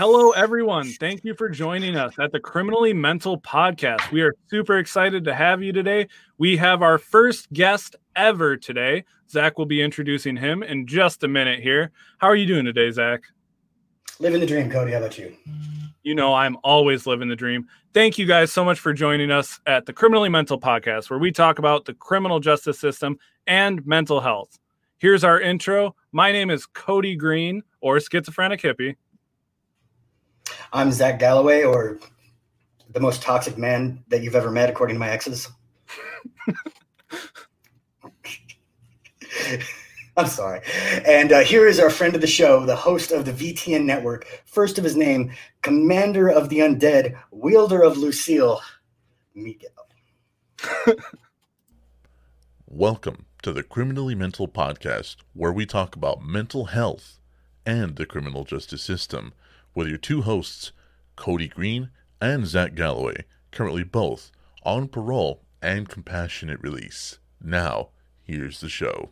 Hello, everyone. Thank you for joining us at the Criminally Mental Podcast. We are super excited to have you today. We have our first guest ever today. Zach will be introducing him in just a minute here. How are you doing today, Zach? Living the dream, Cody. How about you? You know, I'm always living the dream. Thank you guys so much for joining us at the Criminally Mental Podcast, where we talk about the criminal justice system and mental health. Here's our intro. My name is Cody Green, or Schizophrenic Hippie. I'm Zach Galloway, or the most toxic man that you've ever met, according to my exes. I'm sorry. And uh, here is our friend of the show, the host of the VTN network, first of his name, commander of the undead, wielder of Lucille, Miguel. Welcome to the Criminally Mental Podcast, where we talk about mental health and the criminal justice system with your two hosts, Cody Green and Zach Galloway, currently both on parole and compassionate release. Now, here's the show.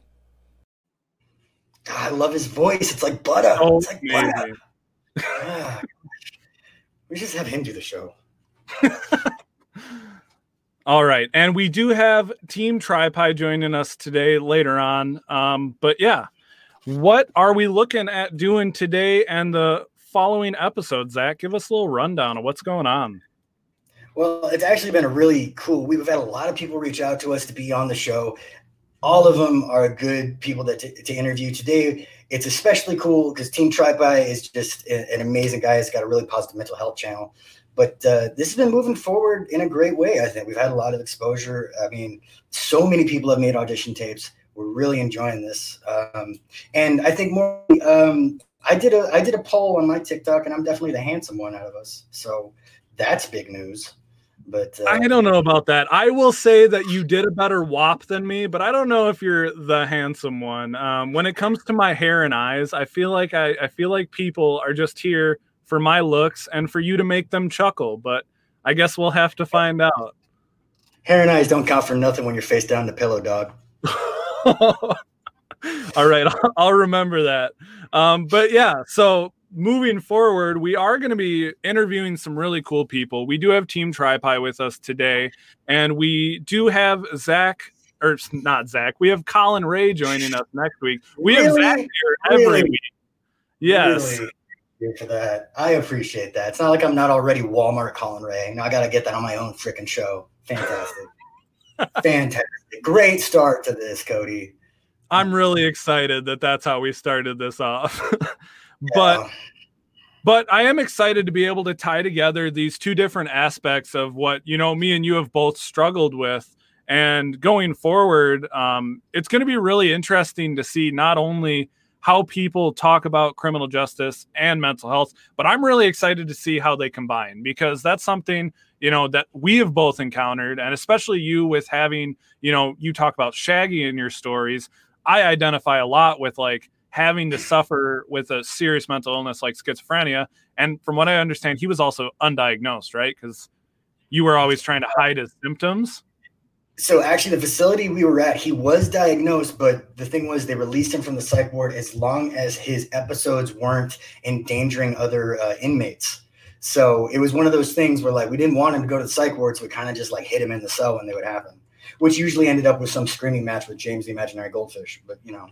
God, I love his voice. It's like butter. Oh, it's like butter. Ah, we just have him do the show. All right. And we do have Team TriPie joining us today later on. Um, but yeah, what are we looking at doing today and the following episode, Zach? Give us a little rundown of what's going on. Well, it's actually been a really cool. We've had a lot of people reach out to us to be on the show. All of them are good people that to, to interview today. It's especially cool because Team TriPie is just an amazing guy. He's got a really positive mental health channel. But uh, this has been moving forward in a great way. I think we've had a lot of exposure. I mean, so many people have made audition tapes. We're really enjoying this, um, and I think more. Um, I did a I did a poll on my TikTok, and I'm definitely the handsome one out of us. So that's big news. But uh, I don't know about that. I will say that you did a better WAP than me, but I don't know if you're the handsome one. Um, when it comes to my hair and eyes, I feel like I, I feel like people are just here for my looks and for you to make them chuckle. But I guess we'll have to find out. hair and eyes don't count for nothing when you're face down the pillow, dog. All right, I'll, I'll remember that. Um, but yeah, so moving forward, we are going to be interviewing some really cool people. We do have Team TriPie with us today, and we do have Zach, or not Zach, we have Colin Ray joining us next week. We have Zach here every Really? week. Yes. Really here for that. I appreciate that. It's not like I'm not already Walmart Colin Ray. Now I got to get that on my own freaking show. Fantastic. Fantastic. Great start to this, Cody. I'm really excited that that's how we started this off. but Yeah. but I am excited to be able to tie together these two different aspects of what you know me and you have both struggled with and going forward um, it's going to be really interesting to see not only how people talk about criminal justice and mental health but i'm really excited to see how they combine because that's something you know that we have both encountered and especially you with having you know you talk about shaggy in your stories i identify a lot with like having to suffer with a serious mental illness like schizophrenia. And from what I understand, he was also undiagnosed, right? Because you were always trying to hide his symptoms. So actually, the facility we were at, he was diagnosed, but the thing was, they released him from the psych ward as long as his episodes weren't endangering other uh, inmates. So it was one of those things where, like, we didn't want him to go to the psych ward, so we kind of just like hit him in the cell when they would happen, which usually ended up with some screaming match with James the Imaginary Goldfish. But you know,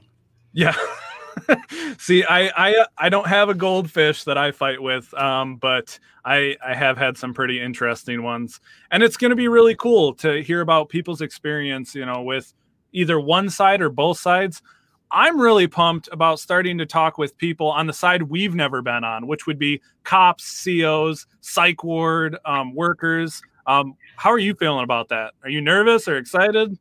Yeah. See, I, I I don't have a goldfish that I fight with, um, but I I have had some pretty interesting ones, and it's going to be really cool to hear about people's experience, you know, with either one side or both sides. I'm really pumped about starting to talk with people on the side we've never been on, which would be cops, COs, psych ward um, workers. Um, how are you feeling about that? Are you nervous or excited?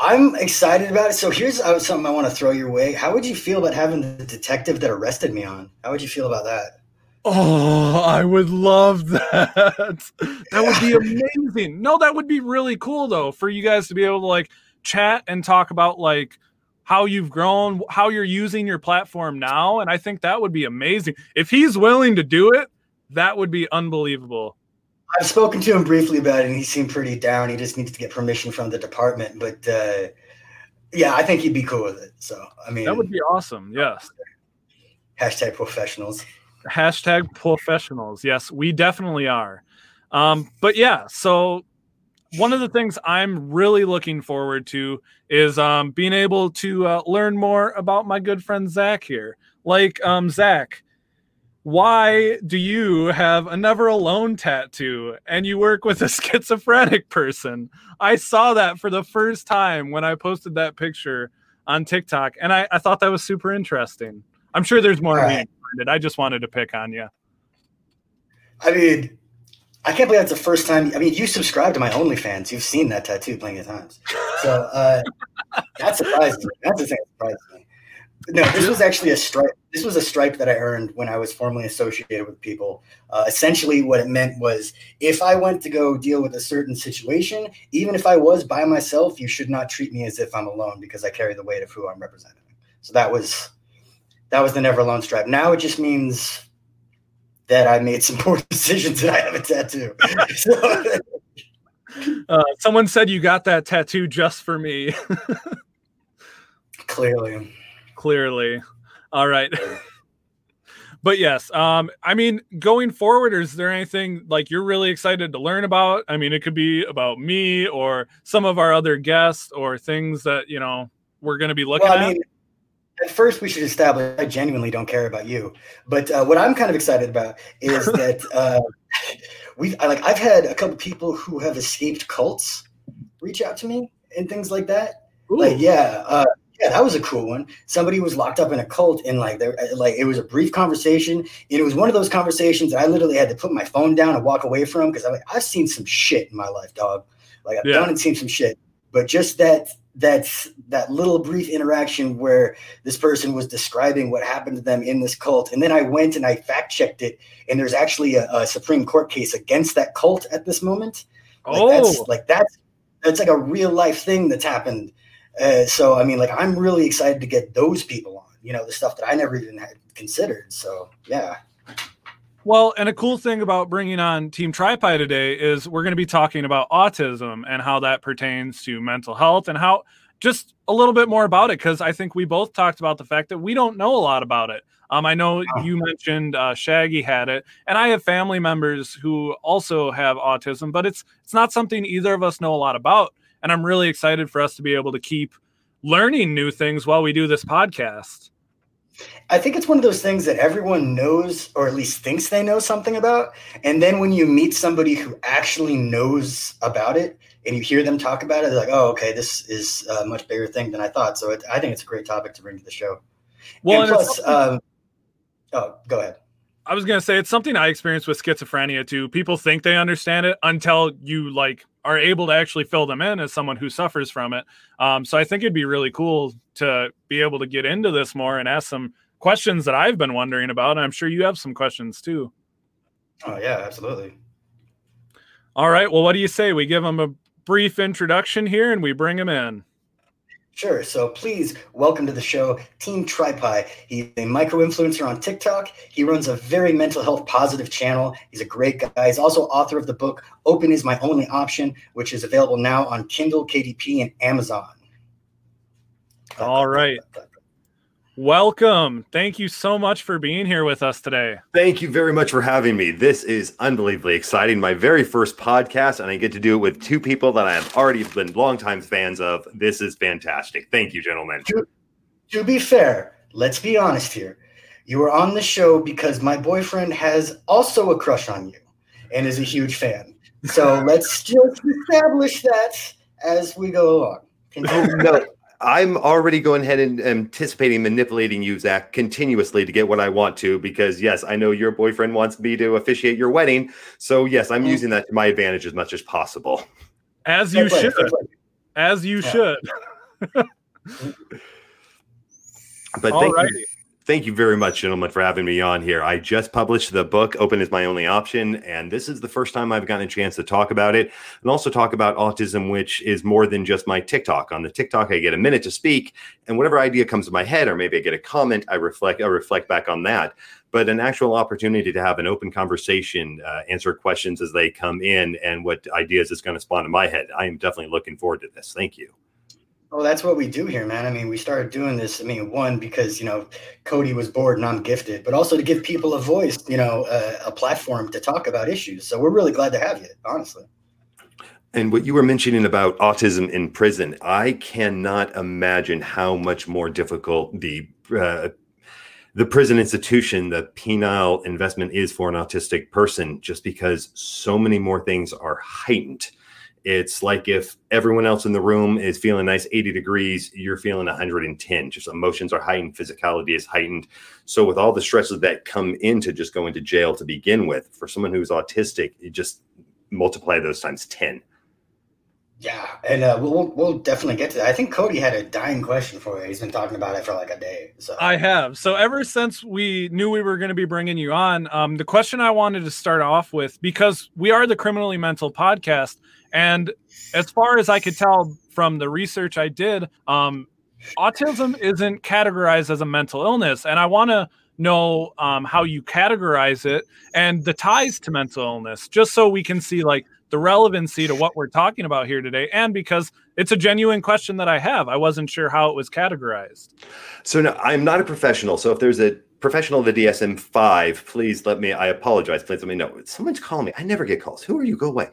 I'm excited about it. So here's uh, something I want to throw your way. How would you feel about having the detective that arrested me on? How would you feel about that? Oh, I would love that. That would be amazing. No, that would be really cool though for you guys to be able to like chat and talk about like how you've grown, how you're using your platform now, and I think that would be amazing. If he's willing to do it, that would be unbelievable. I've spoken to him briefly about it, and he seemed pretty down. He just needs to get permission from the department. But uh, yeah, I think he'd be cool with it. So I mean, That would be awesome. Yes. hashtag professionals. Hashtag professionals. Yes, we definitely are. Um, but yeah, so one of the things I'm really looking forward to is um, being able to uh, learn more about my good friend Zach here. Like, um, Zach, why do you have a never alone tattoo and you work with a schizophrenic person? I saw that for the first time when I posted that picture on TikTok, and I, I thought that was super interesting. I'm sure there's more. Right. I just wanted to pick on you. I mean, I can't believe that's the first time. I mean, you subscribe to my OnlyFans. You've seen that tattoo plenty of times. So uh, that surprised me. That's the thing that surprised me. No, this was actually a stripe. This was a stripe that I earned when I was formally associated with people. Uh, essentially, what it meant was if I went to go deal with a certain situation, even if I was by myself, you should not treat me as if I'm alone because I carry the weight of who I'm representing. So that was that was the never alone stripe. Now it just means that I made some poor decisions and I have a tattoo. so, uh, someone said you got that tattoo just for me. Clearly. Clearly. All right. but yes, um, I mean, going forward, is there anything like you're really excited to learn about? I mean, it could be about me or some of our other guests or things that, you know, we're going to be looking well, I mean, at. At first, we should establish I genuinely don't care about you. But uh, what I'm kind of excited about is that uh, we've like I've had a couple people who have escaped cults reach out to me and things like that. Ooh. Like, yeah, uh, yeah, that was a cool one. Somebody was locked up in a cult, and like there, uh, like it was a brief conversation, and it was one of those conversations that I literally had to put my phone down and walk away from because I'm like, I've seen some shit in my life, dog. Like I've yeah. done and seen some shit, but just that that that little brief interaction where this person was describing what happened to them in this cult, and then I went and I fact checked it, and there's actually a, a Supreme Court case against that cult at this moment. Like, oh, that's, like that's that's like a real life thing that's happened uh, so I mean, like I'm really excited to get those people on. You know, the stuff that I never even had considered. So yeah. Well, and a cool thing about bringing on Team TriPi today is we're going to be talking about autism and how that pertains to mental health and how just a little bit more about it because I think we both talked about the fact that we don't know a lot about it. Um, I know you mentioned uh, Shaggy had it, and I have family members who also have autism, but it's it's not something either of us know a lot about. And I'm really excited for us to be able to keep learning new things while we do this podcast. I think it's one of those things that everyone knows, or at least thinks they know something about. And then when you meet somebody who actually knows about it and you hear them talk about it, they're like, oh, okay, this is a much bigger thing than I thought. So it, I think it's a great topic to bring to the show. Well, and plus, um, oh, go ahead. I was gonna say it's something I experienced with schizophrenia too. People think they understand it until you like are able to actually fill them in as someone who suffers from it. Um, so I think it'd be really cool to be able to get into this more and ask some questions that I've been wondering about. And I'm sure you have some questions too. Oh yeah, absolutely. All right. Well, what do you say? We give them a brief introduction here and we bring them in. Sure. So please welcome to the show, Team TriPi. He's a micro influencer on TikTok. He runs a very mental health positive channel. He's a great guy. He's also author of the book Open is My Only Option, which is available now on Kindle, KDP, and Amazon. All right. Welcome. Thank you so much for being here with us today. Thank you very much for having me. This is unbelievably exciting. My very first podcast, and I get to do it with two people that I have already been longtime fans of. This is fantastic. Thank you, gentlemen. To, to be fair, let's be honest here. You were on the show because my boyfriend has also a crush on you and is a huge fan. So let's just establish that as we go along. Oh, no. I'm already going ahead and anticipating manipulating you, Zach, continuously to get what I want to. Because yes, I know your boyfriend wants me to officiate your wedding. So yes, I'm mm. using that to my advantage as much as possible. As you should. As you should. but thank you Thank you very much, gentlemen, for having me on here. I just published the book, Open is My Only Option, and this is the first time I've gotten a chance to talk about it and also talk about autism, which is more than just my TikTok. On the TikTok, I get a minute to speak, and whatever idea comes to my head, or maybe I get a comment, I reflect, I reflect back on that. But an actual opportunity to have an open conversation, uh, answer questions as they come in, and what ideas it's going to spawn in my head. I am definitely looking forward to this. Thank you. Well, that's what we do here, man. I mean, we started doing this. I mean, one because you know Cody was bored and I'm gifted, but also to give people a voice, you know, a, platform to talk about issues. So we're really glad to have you, honestly. And what you were mentioning about autism in prison, I cannot imagine how much more difficult the uh, the prison institution, the penile investment is for an autistic person, just because so many more things are heightened. It's like if everyone else in the room is feeling nice 80 degrees, you're feeling 110. Just emotions are heightened, physicality is heightened. So, with all the stresses that come into just going to jail to begin with, for someone who's autistic, you just multiply those times 10. Yeah, and uh, we'll we'll definitely get to that. I think Cody had a dying question for you. He's been talking about it for like a day. So I have. So ever since we knew we were going to be bringing you on, um, the question I wanted to start off with because we are the criminally mental podcast, and as far as I could tell from the research I did, um, autism isn't categorized as a mental illness, and I want to know um, how you categorize it and the ties to mental illness, just so we can see like the relevancy to what we're talking about here today and because it's a genuine question that I have. I wasn't sure how it was categorized. So I'm not a professional. So if there's a professional of the DSM five, please let me. I apologize. Please let me know. Someone's calling me. I never get calls. Who are you? Go away.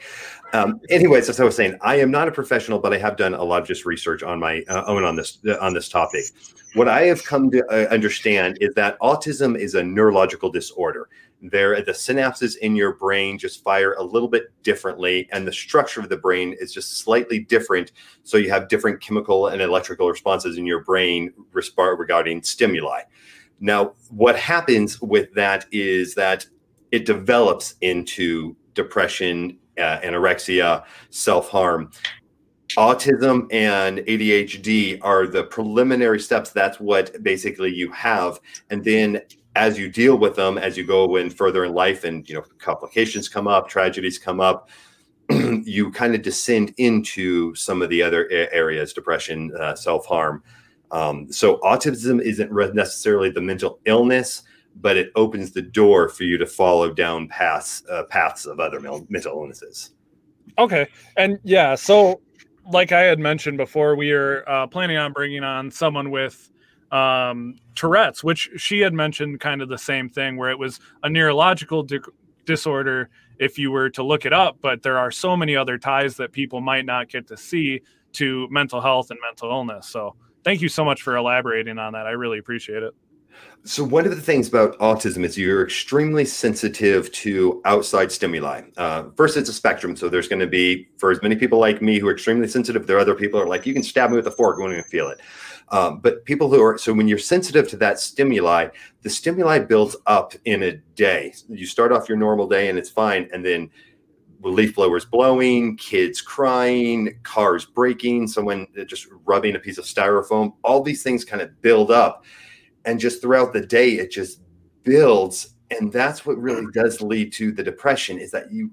Um, anyways, as I was saying, I am not a professional, but I have done a lot of just research on my uh, own on this uh, on this topic. What I have come to uh, understand is that autism is a neurological disorder there the synapses in your brain just fire a little bit differently and the structure of the brain is just slightly different so you have different chemical and electrical responses in your brain regarding stimuli now what happens with that is that it develops into depression uh, anorexia self-harm autism and ADHD are the preliminary steps. That's what basically you have. And then as you deal with them, as you go in further in life, and you know complications come up, tragedies come up, you kind of descend into some of the other areas: depression, uh, self harm. Um, so autism isn't necessarily the mental illness, but it opens the door for you to follow down paths uh, paths of other mental illnesses. Okay, and yeah, so like I had mentioned before, we are uh, planning on bringing on someone with um, Tourette's, which she had mentioned kind of the same thing, where it was a neurological di- disorder if you were to look it up, but there are so many other ties that people might not get to see to mental health and mental illness. So thank you so much for elaborating on that. I really appreciate it. So one of the things about autism is you're extremely sensitive to outside stimuli. Uh, first, it's a spectrum. So there's going to be, for as many people like me who are extremely sensitive, there are other people who are like, you can stab me with a fork, won't even feel it. Um, but people who are so when you're sensitive to that stimuli, the stimuli builds up in a day. You start off your normal day and it's fine, and then leaf blowers blowing, kids crying, cars breaking, someone just rubbing a piece of styrofoam. All these things kind of build up, and just throughout the day, it just builds, and that's what really does lead to the depression. Is that you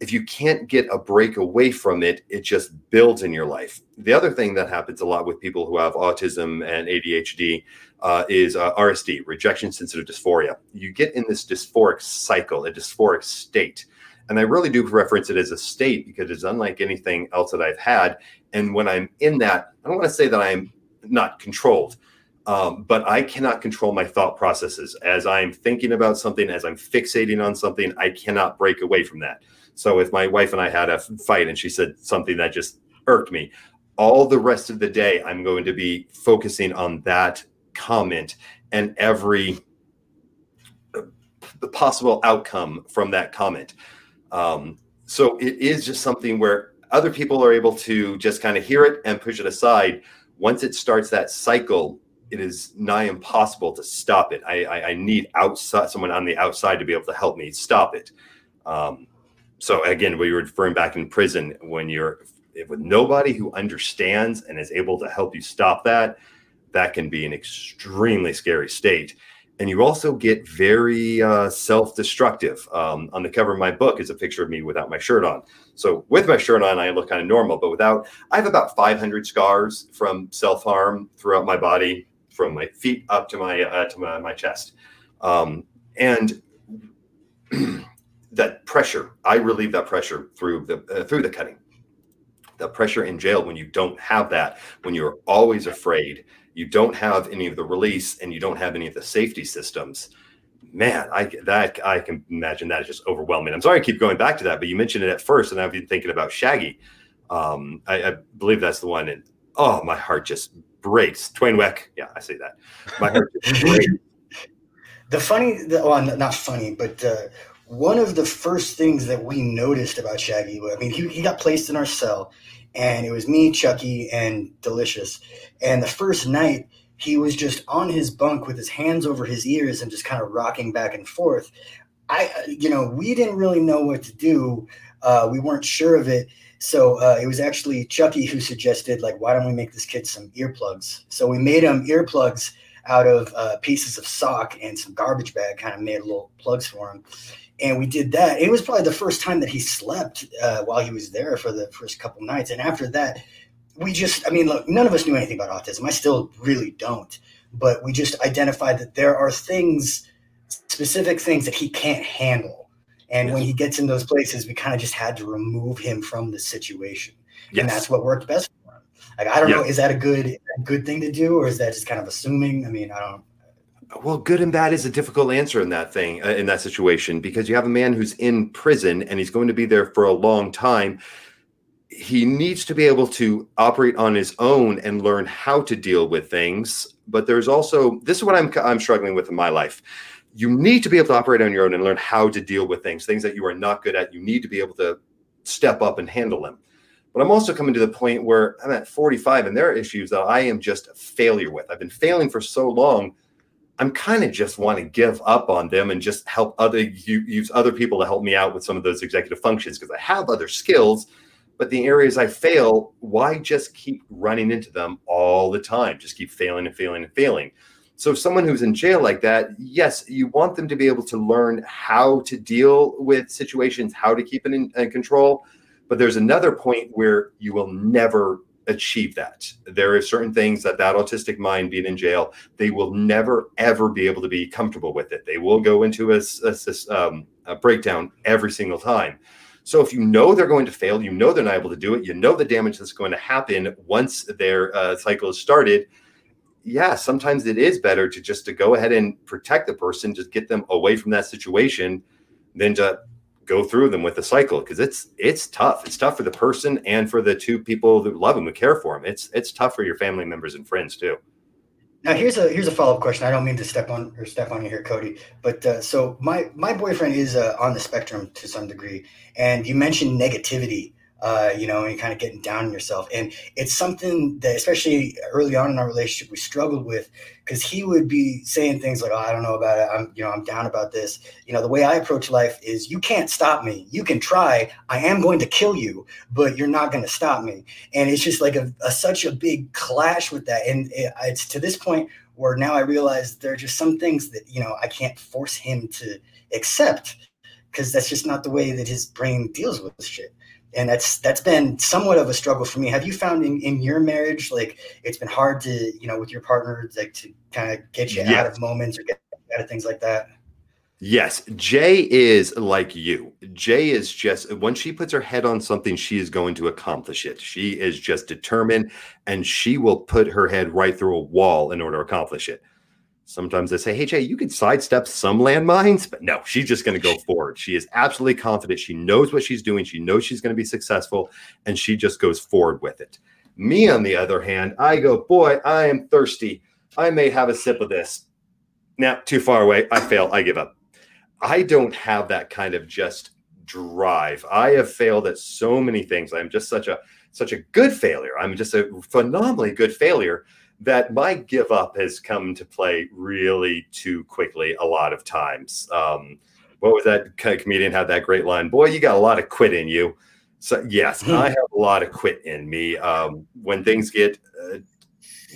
if you can't get a break away from it, it just builds in your life. The other thing that happens a lot with people who have autism and ADHD uh, is uh, RSD, rejection sensitive dysphoria. You get in this dysphoric cycle, a dysphoric state. And I really do reference it as a state because it's unlike anything else that I've had. And when I'm in that, I don't want to say that I'm not controlled, um, but I cannot control my thought processes. As I'm thinking about something, as I'm fixating on something, I cannot break away from that. So if my wife and I had a fight and she said something that just irked me, all the rest of the day I'm going to be focusing on that comment and every uh, possible outcome from that comment. Um, so it is just something where other people are able to just kind of hear it and push it aside. Once it starts that cycle, it is nigh impossible to stop it. I, I, I need outside someone on the outside to be able to help me stop it. Um, so again, we were referring back in prison when you're with nobody who understands and is able to help you stop that, that can be an extremely scary state. And you also get very uh, self-destructive. Um, on the cover of my book is a picture of me without my shirt on. So with my shirt on, I look kind of normal, but without, I have about 500 scars from self-harm throughout my body, from my feet up to my uh, to my, my chest. Um, and that pressure. I relieve that pressure through the uh, through the cutting. the pressure in jail when you don't have that, when you're always afraid, you don't have any of the release, and you don't have any of the safety systems. Man, I that I can imagine that is just overwhelming. I'm sorry I keep going back to that, but you mentioned it at first, and I've been thinking about Shaggy. Um, I, I believe that's the one, and oh, my heart just breaks. Twain Weck, yeah, I say that. My heart just breaks. The funny, the, well, not funny, but uh, one of the first things that we noticed about Shaggy, I mean, he, he got placed in our cell, and it was me, Chucky, and Delicious. And the first night, he was just on his bunk with his hands over his ears and just kind of rocking back and forth. I, you know, we didn't really know what to do. Uh, we weren't sure of it. So uh, it was actually Chucky who suggested, like, why don't we make this kid some earplugs? So we made him earplugs out of uh, pieces of sock and some garbage bag, kind of made little plugs for him. And we did that. It was probably the first time that he slept uh, while he was there for the first couple nights. And after that, we just, I mean, look, none of us knew anything about autism. I still really don't. But we just identified that there are things, specific things that he can't handle. And yes. when he gets in those places, we kind of just had to remove him from the situation. Yes. And that's what worked best for him. like I don't yeah. know, is that a good a good thing to do, or is that just kind of assuming? I mean, I don't. Well, good and bad is a difficult answer in that thing uh, in that situation because you have a man who's in prison and he's going to be there for a long time. He needs to be able to operate on his own and learn how to deal with things. But there's also this is what I'm I'm struggling with in my life. You need to be able to operate on your own and learn how to deal with things, things that you are not good at. You need to be able to step up and handle them. But I'm also coming to the point where I'm at 45 and there are issues that I am just a failure with. I've been failing for so long. I'm kind of just want to give up on them and just help other use other people to help me out with some of those executive functions because I have other skills, but the areas I fail, why just keep running into them all the time? Just keep failing and failing and failing. So, if someone who's in jail like that, yes, you want them to be able to learn how to deal with situations, how to keep it in, in control, but there's another point where you will never achieve that. There are certain things that that autistic mind being in jail, they will never ever be able to be comfortable with it. They will go into a, a, um, a breakdown every single time. So if you know they're going to fail, you know they're not able to do it, you know the damage that's going to happen once their uh, cycle is started. Yeah, sometimes it is better to just to go ahead and protect the person, just get them away from that situation, than to go through them with the cycle because it's it's tough. It's tough for the person and for the two people that love them who care for them. It's it's tough for your family members and friends too. Now here's a here's a follow up question. I don't mean to step on or step on you here, Cody, but uh, so my my boyfriend is uh, on the spectrum to some degree, and you mentioned negativity uh, you know, and you're kind of getting down on yourself. And it's something that, especially early on in our relationship, we struggled with because he would be saying things like, "Oh, I don't know about it. I'm, you know, I'm down about this." You know, the way I approach life is, you can't stop me. You can try. I am going to kill you, but you're not going to stop me. And it's just like a, a, such a big clash with that. And it, it's to this point where now I realize there are just some things that you know I can't force him to accept because that's just not the way that his brain deals with shit and that's that's been somewhat of a struggle for me. Have you found in, in your marriage like it's been hard to you know with your partner like to kind of get you out of moments or get out of things like that? Yes. Jay is like you. Jay is just when she puts her head on something she is going to accomplish it. She is just determined and she will put her head right through a wall in order to accomplish it Sometimes I say, hey, Jay, you could sidestep some landmines, but no, she's just going to go forward. She is absolutely confident. She knows what she's doing. She knows she's going to be successful, and she just goes forward with it. Me, on the other hand, I go, boy, I am thirsty. I may have a sip of this. Now, too far away. I fail. I give up. I don't have that kind of just drive. I have failed at so many things. I'm just such a such a good failure. I'm just a phenomenally good failure that my give up has come to play really too quickly a lot of times. Um, what was that comedian had that great line? Boy, you got a lot of quit in you. So yes, hmm. I have a lot of quit in me. Um, when things get uh,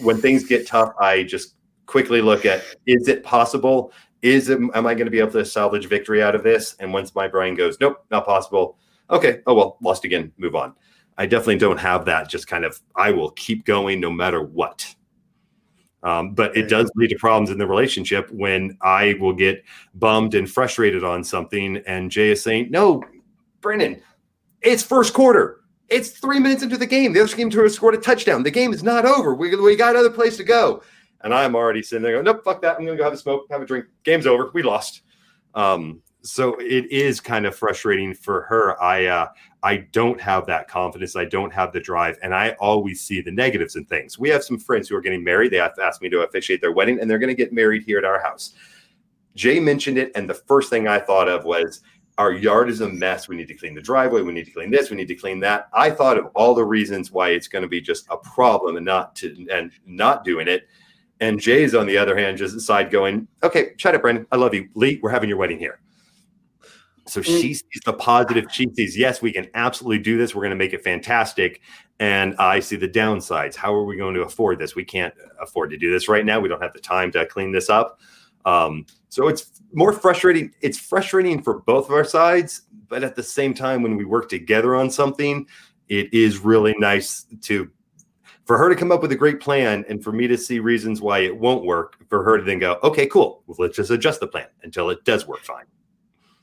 when things get tough, I just quickly look at is it possible? Is it, am I going to be able to salvage victory out of this? And once my brain goes, nope, not possible. Okay, oh well, lost again. Move on. I definitely don't have that. Just kind of, I will keep going no matter what. Um, but it does lead to problems in the relationship when I will get bummed and frustrated on something, and Jay is saying, "No, Brennan, it's first quarter. It's three minutes into the game. The other team has scored a touchdown. The game is not over. We, we got another place to go. And I'm already sitting there going, nope, fuck that. I'm going to go have a smoke, have a drink. Game's over. We lost. Um, so it is kind of frustrating for her. I uh, I don't have that confidence. I don't have the drive, and I always see the negatives in things. We have some friends who are getting married. They have asked me to officiate their wedding, and they're going to get married here at our house. Jay mentioned it, and the first thing I thought of was our yard is a mess. We need to clean the driveway. We need to clean this. We need to clean that. I thought of all the reasons why it's going to be just a problem and not to and not doing it. And Jay's on the other hand, just aside going, okay, shut up, Brendan. I love you. Lee, we're having your wedding here. So she sees the positive. She sees, yes, we can absolutely do this. We're going to make it fantastic. And I see the downsides. How are we going to afford this? We can't afford to do this right now. We don't have the time to clean this up. Um, so it's more frustrating. It's frustrating for both of our sides, but at the same time, when we work together on something, it is really nice to for her to come up with a great plan and for me to see reasons why it won't work. For her to then go, okay, cool, well, let's just adjust the plan until it does work fine.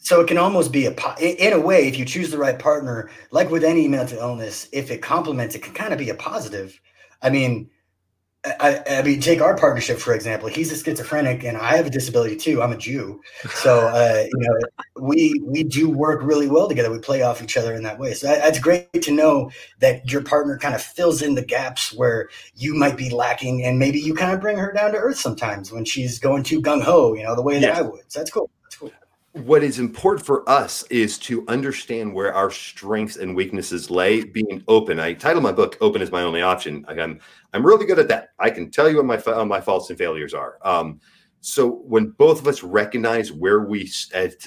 So it can almost be a in a way if you choose the right partner, like with any mental illness, if it complements, it can kind of be a positive. I mean, I, I, mean, take our partnership for example. He's a schizophrenic, and I have a disability too. I'm a Jew, so uh, you know we we do work really well together. We play off each other in that way. So it's great to know that your partner kind of fills in the gaps where you might be lacking, and maybe you kind of bring her down to earth sometimes when she's going too gung ho, you know, the way that I would. So that's cool what is important for us is to understand where our strengths and weaknesses lay being open. I title my book open is my only option i'm i'm really good at that. I can tell you what my uh, my faults and failures are. Um, so when both of us recognize where we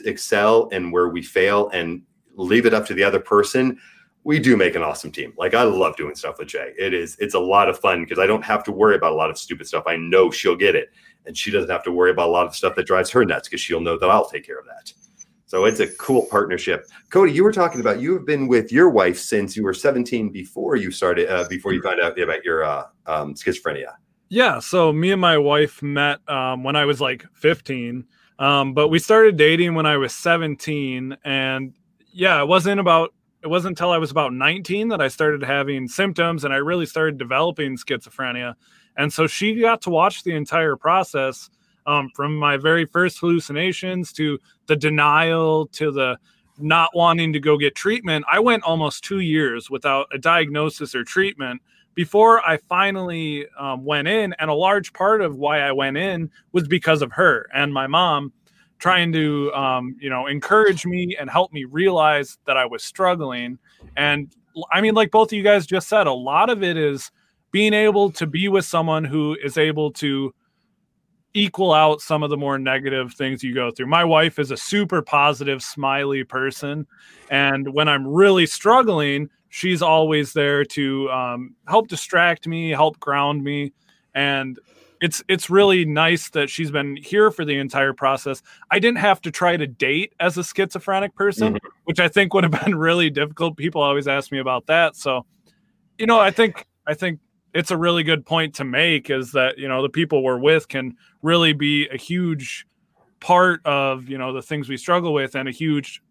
excel and where we fail and leave it up to the other person we do make an awesome team. Like i love doing stuff with jay. It is it's a lot of fun because i don't have to worry about a lot of stupid stuff. I know she'll get it and she doesn't have to worry about a lot of stuff that drives her nuts because she'll know that I'll take care of that. So it's a cool partnership. Cody, you were talking about you have been with your wife since you were 17 before you started uh, before you found out about your uh, um, schizophrenia. Yeah, so me and my wife met um, when I was like 15, um, but we started dating when I was 17, and yeah, it wasn't about it wasn't until I was about 19 that I started having symptoms and I really started developing schizophrenia. And so she got to watch the entire process um, from my very first hallucinations to the denial to the not wanting to go get treatment. I went almost two years without a diagnosis or treatment before I finally um, went in. And a large part of why I went in was because of her and my mom trying to, um, you know, encourage me and help me realize that I was struggling. And I mean, like both of you guys just said, a lot of it is being able to be with someone who is able to equal out some of the more negative things you go through. My wife is a super positive, smiley person. And when I'm really struggling, she's always there to um, help distract me, help ground me. And it's it's really nice that she's been here for the entire process. I didn't have to try to date as a schizophrenic person, mm-hmm. which I think would have been really difficult. People always ask me about that. So, you know, I think I think it's a really good point to make is that you know the people we're with can really be a huge part of you know the things we struggle with and a huge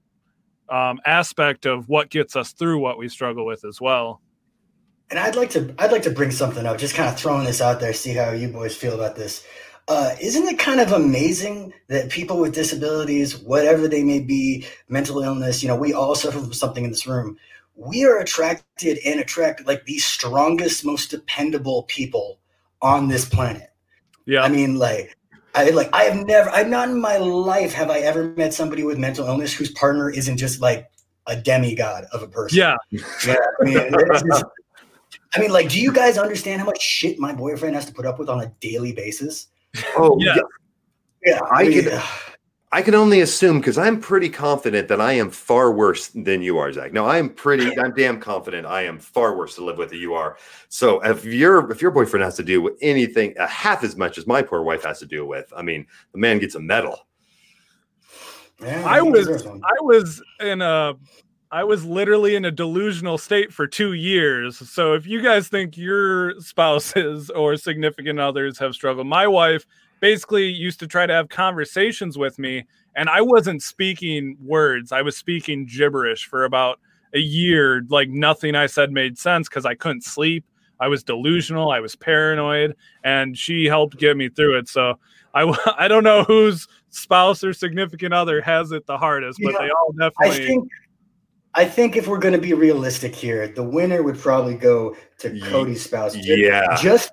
um, aspect of what gets us through what we struggle with as well. And i'd like to i'd like to bring something up just kind of throwing this out there see how you boys feel about this. Uh, isn't it kind of amazing that people with disabilities whatever they may be mental illness you know we all suffer from something in this room we are attracted and attract like the strongest, most dependable people on this planet. Yeah. I mean, like, I like I have never I've not in my life have I ever met somebody with mental illness whose partner isn't just like a demigod of a person. Yeah. yeah I mean, just, I mean, like, do you guys understand how much shit my boyfriend has to put up with on a daily basis? Oh yeah. Yeah. yeah I, I mean, could I can only assume because I'm pretty confident that I am far worse than you are, Zach. No, I am pretty, I'm damn confident I am far worse to live with than you are. So if your if your boyfriend has to deal with anything uh, half as much as my poor wife has to deal with, I mean, the man gets a medal. Yeah, I was I was in a I was literally in a delusional state for two years. So if you guys think your spouses or significant others have struggled, my wife basically used to try to have conversations with me and I wasn't speaking words. I was speaking gibberish for about a year, like nothing I said made sense because I couldn't sleep. I was delusional. I was paranoid, and she helped get me through it. So I, I don't know whose spouse or significant other has it the hardest, but yeah, they all definitely. I think, I think if we're going to be realistic here, the winner would probably go to Cody's spouse. Yeah. Just,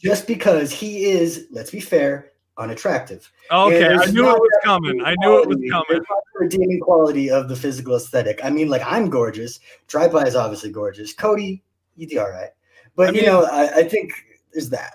just because he is, let's be fair, unattractive. Oh, okay, I knew it was coming. I knew it was coming. Redeeming quality of the physical aesthetic. I mean, like I'm gorgeous. TriPie is obviously gorgeous. Cody, you'd be all right. But I mean, you know, I, I think there's that.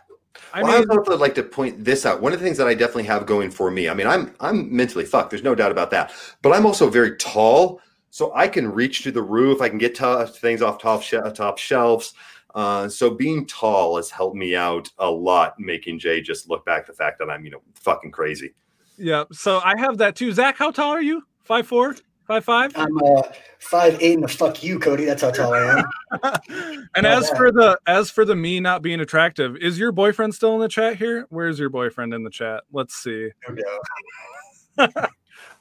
I well, mean, I would like to point this out. One of the things that I definitely have going for me. I mean, I'm I'm mentally fucked. There's no doubt about that. But I'm also very tall, so I can reach to the roof. I can get to things off top sh- uh, top shelves. Uh, so being tall has helped me out a lot, making Jay just look back the fact that I'm, you know, fucking crazy. Yeah. So I have that too. Zach, how tall are you? Five four? Five five? I'm uh five eight and a fuck you, Cody. That's how tall I am. and as for the as for the me not being attractive, is your boyfriend still in the chat here? Where's your boyfriend in the chat? Let's see.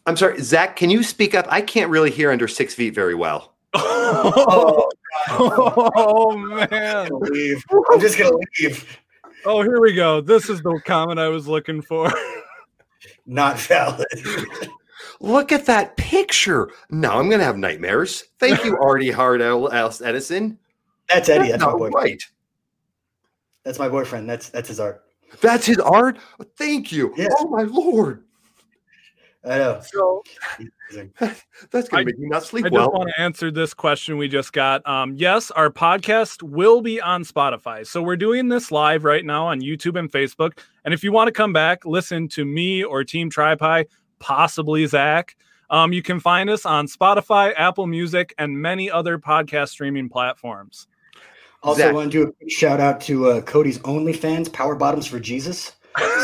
I'm sorry, Zach. Can you speak up? I can't really hear under six feet very well. oh, oh man! I'm, leave. I'm just gonna leave. Oh, here we go. This is the comment I was looking for. Not valid. Look at that picture. Now I'm going to have nightmares. Thank you, Artie Hard Edison. That's Eddie. That's, That's my boyfriend. Right. That's my boyfriend. That's that's his art. That's his art. Thank you. Yeah. Oh my lord. I know. So that's gonna I, make me not sleep I well. just want to answer this question we just got. Um, yes, our podcast will be on Spotify. So we're doing this live right now on YouTube and Facebook. And if you want to come back, listen to me or Team TriPi, possibly Zach. Um, you can find us on Spotify, Apple Music, and many other podcast streaming platforms. Also, Zach. I want to do a shout out to uh, Cody's OnlyFans, Power Bottoms for Jesus.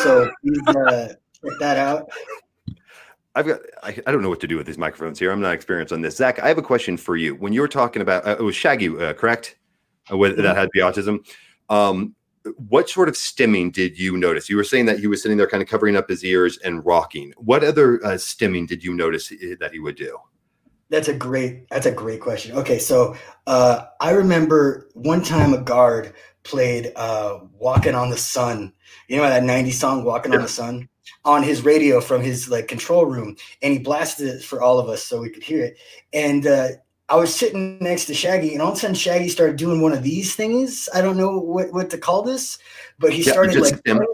So please uh, check that out. I've got, I, I, don't know what to do with these microphones here. I'm not experienced on this. Zach, I have a question for you. When you were talking about, uh, it was Shaggy, uh, correct? Uh, with, mm-hmm. That had the autism. Um, what sort of stimming did you notice? You were saying that he was sitting there kind of covering up his ears and rocking. What other uh, stimming did you notice that he would do? That's a great that's a great question. Okay, so uh, I remember one time a guard played uh, "Walking on the Sun." You know that '90s song "Walking yeah. on the Sun" on his radio from his like control room, and he blasted it for all of us so we could hear it. And uh, I was sitting next to Shaggy, and all of a sudden Shaggy started doing one of these things. I don't know what, what to call this, but he yeah, started like, un-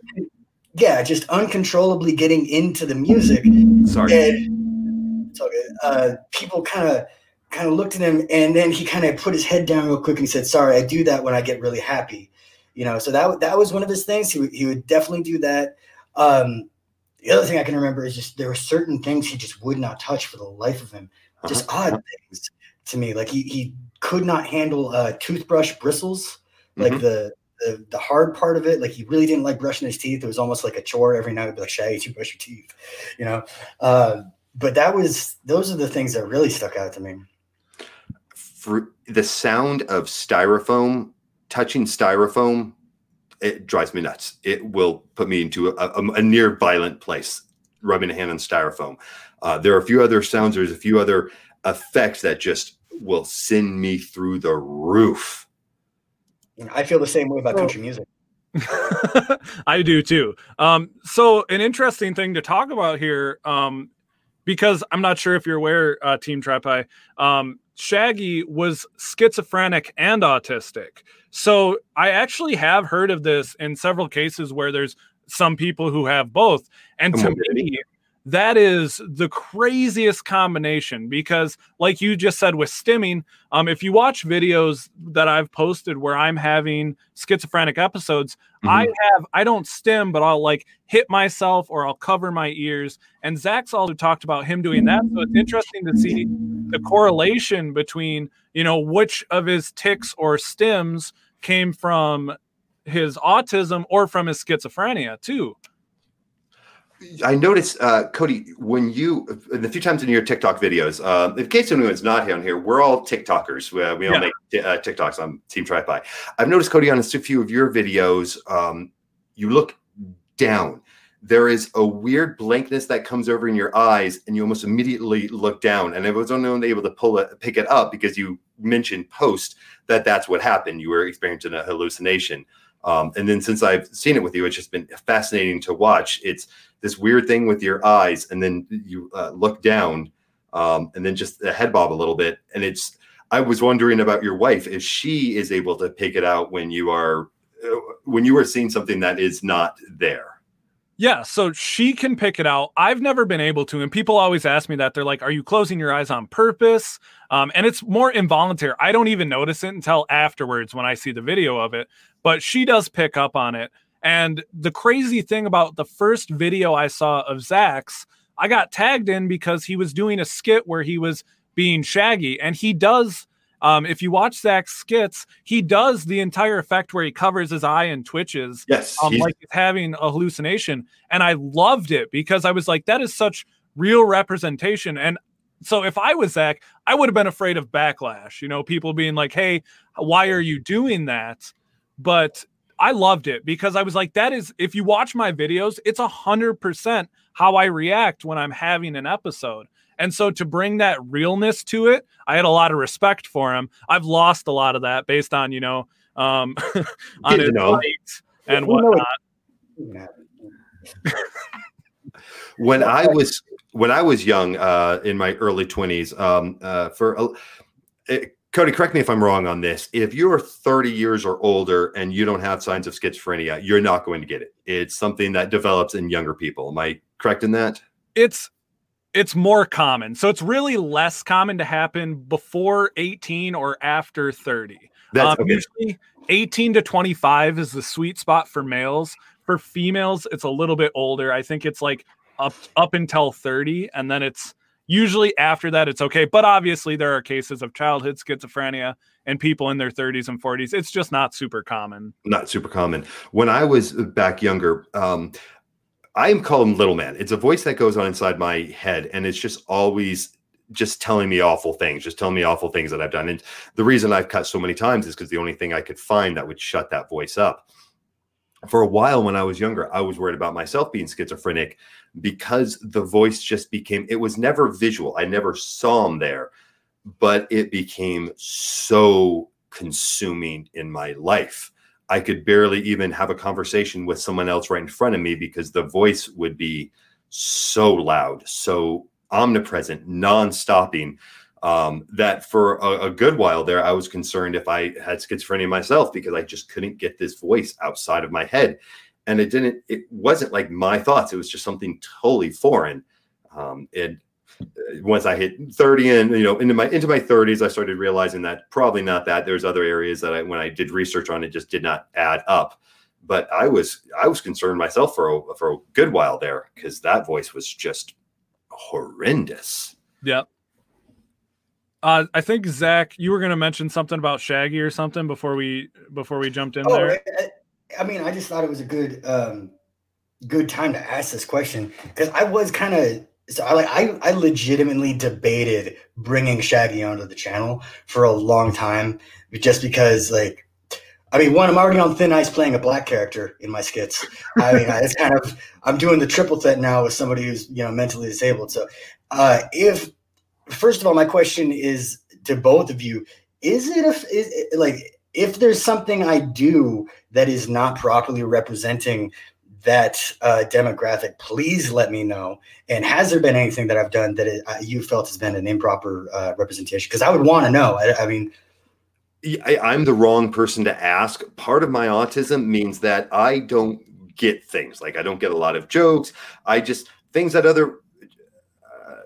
yeah, just uncontrollably getting into the music. Sorry, and uh, people kind of kind of looked at him, and then he kind of put his head down real quick and said, "Sorry, I do that when I get really happy." You know, so that that was one of his things. He would, he would definitely do that. Um, the other thing I can remember is just there were certain things he just would not touch for the life of him. Just uh-huh. odd things to me. Like he he could not handle uh, toothbrush bristles, like mm-hmm. the, the the hard part of it. Like he really didn't like brushing his teeth. It was almost like a chore every night. Be like, Shaggy, you brush your teeth, you know. Uh, but that was those are the things that really stuck out to me. For the sound of styrofoam touching styrofoam, it drives me nuts. It will put me into a, a, a near violent place. Rubbing a hand on styrofoam. Uh, there are a few other sounds. There's a few other effects that just will send me through the roof. I feel the same way about country music. I do too. Um, so an interesting thing to talk about here, um, because I'm not sure if you're aware, uh, Team TriPie, um, Shaggy was schizophrenic and autistic. So I actually have heard of this in several cases where there's some people who have both. And to me, that is the craziest combination because like you just said with stimming um, if you watch videos that i've posted where i'm having schizophrenic episodes mm-hmm. i have i don't stim but i'll like hit myself or i'll cover my ears. And zach's also talked about him doing that. So it's interesting to see the correlation between you know which of his ticks or stims came from his autism or from his schizophrenia too I noticed, uh, Cody, when you the few times in your TikTok videos, uh, in case anyone's not on here, we're all TikTokers. We, we all yeah. make t- uh, TikToks on Team TriPie. I've noticed, Cody, on a few of your videos, um, you look down. there is a weird blankness that comes over in your eyes and you almost immediately look down and i was only able to pull it pick it up because you mentioned post that that's what happened you were experiencing a hallucination um, and then since i've seen it with you it's just been fascinating to watch it's this weird thing with your eyes and then you uh, look down um, and then just the head bob a little bit and it's i was wondering about your wife if she is able to pick it out when you are uh, when you are seeing something that is not there yeah, so she can pick it out. I've never been able to, and people always ask me that. They're like, "Are you closing your eyes on purpose?" Um, and it's more involuntary. I don't even notice it until afterwards when I see the video of it. But she does pick up on it. And the crazy thing about the first video I saw of Zach's, I got tagged in because he was doing a skit where he was being Shaggy, and he does um, if you watch Zach's skits, he does the entire effect where he covers his eye and twitches. Yes. Um, like he's having a hallucination. And I loved it because I was like, that is such real representation. And so if I was Zach, I would have been afraid of backlash, you know, people being like, hey, why are you doing that? But I loved it because I was like, that is, if you watch my videos, it's a hundred percent how I react when I'm having an episode. And so to bring that realness to it, I had a lot of respect for him. I've lost a lot of that based on, you know, um, on his know. and whatnot. when I was when I was young, uh, in my early twenties, um, uh, for uh, Cody, correct me if I'm wrong on this. If you're 30 years or older and you don't have signs of schizophrenia, you're not going to get it. It's something that develops in younger people. Am I correct in that? It's it's more common. So it's really less common to happen before 18 or after 30. Um, okay. Usually 18 to 25 is the sweet spot for males. For females, it's a little bit older. I think it's like up up until 30 and then it's usually after that it's okay. But obviously there are cases of childhood schizophrenia and people in their 30s and 40s. It's just not super common. Not super common. When I was back younger, um, I am called Little Man. It's a voice that goes on inside my head, and it's just always just telling me awful things, just telling me awful things that I've done. And the reason I've cut so many times is because the only thing I could find that would shut that voice up. For a while when I was younger, I was worried about myself being schizophrenic because the voice just became, it was never visual. I never saw him there, but it became so consuming in my life I could barely even have a conversation with someone else right in front of me because the voice would be so loud, so omnipresent, non-stopping. Um, that for a, a, good while there, I was concerned if I had schizophrenia myself because I just couldn't get this voice outside of my head, and it didn't. It wasn't like my thoughts; it was just something totally foreign. Um, it once I hit 30 and you know into my into my 30s, I started realizing that probably not that. There's other areas that I when I did research on it just did not add up. But I was I was concerned myself for a, for a good while there because that voice was just horrendous. Yeah. Uh, I think Zach, you were going to mention something about Shaggy or something before we before we jumped in oh, there. I, I, mean, I just thought it was a good um, good time to ask this question because I was kind of so I like I I legitimately debated bringing Shaggy onto the channel for a long time, just because like. I mean, one, I'm already on thin ice playing a black character in my skits. I mean, it's kind of I'm doing the triple threat now with somebody who's you know mentally disabled. So, uh, if first of all, my question is to both of you: Is it a is it, like if there's something I do that is not properly representing that uh, demographic, please let me know. And has there been anything that I've done that it, uh, you felt has been an improper uh, representation? Because I would want to know. I, I mean, I, am the wrong person to ask. Part of my autism means that I don't get things like I don't get a lot of jokes. I just things that other uh,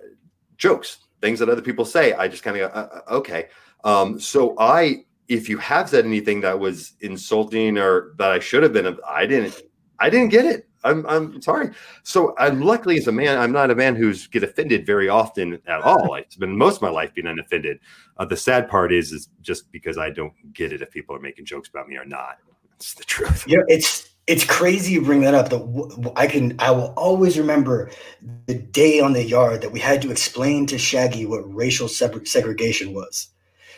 jokes, things that other people say. I just kind of go, uh, uh, okay. Um, so I, if you have said anything that was insulting or that I should have been, I didn't I didn't get it. I'm I'm sorry. So I'm luckily as a man, I'm not a man who's get offended very often at all. It's been most of my life being unoffended. Uh, the sad part is is just because I don't get it if people are making jokes about me or not. It's the truth. Yeah, it's it's crazy you bring that up. That I can I will always remember the day on the yard that we had to explain to Shaggy what racial segregation was,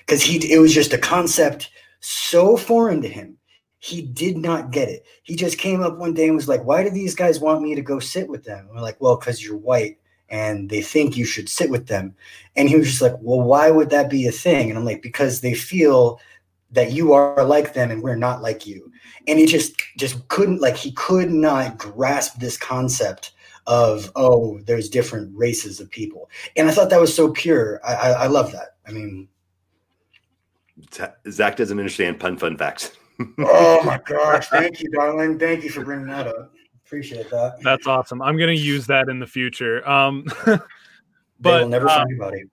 because he it was just a concept so foreign to him he did not get it. He just came up one day and was like, Why do these guys want me to go sit with them? And we're like, Well, because you're white and they think you should sit with them. And he was just like, Well, why would that be a thing? And I'm like, Because they feel that you are like them and we're not like you. And he just just couldn't like he could not grasp this concept of oh there's different races of people. And i thought that was so pure. I i, I love that. I mean zach doesn't understand pun fun facts. Oh my gosh. Thank you darling. Thank you for bringing that up. Appreciate that. That's awesome. I'm going to use that in the future. Um but will never uh, find anybody.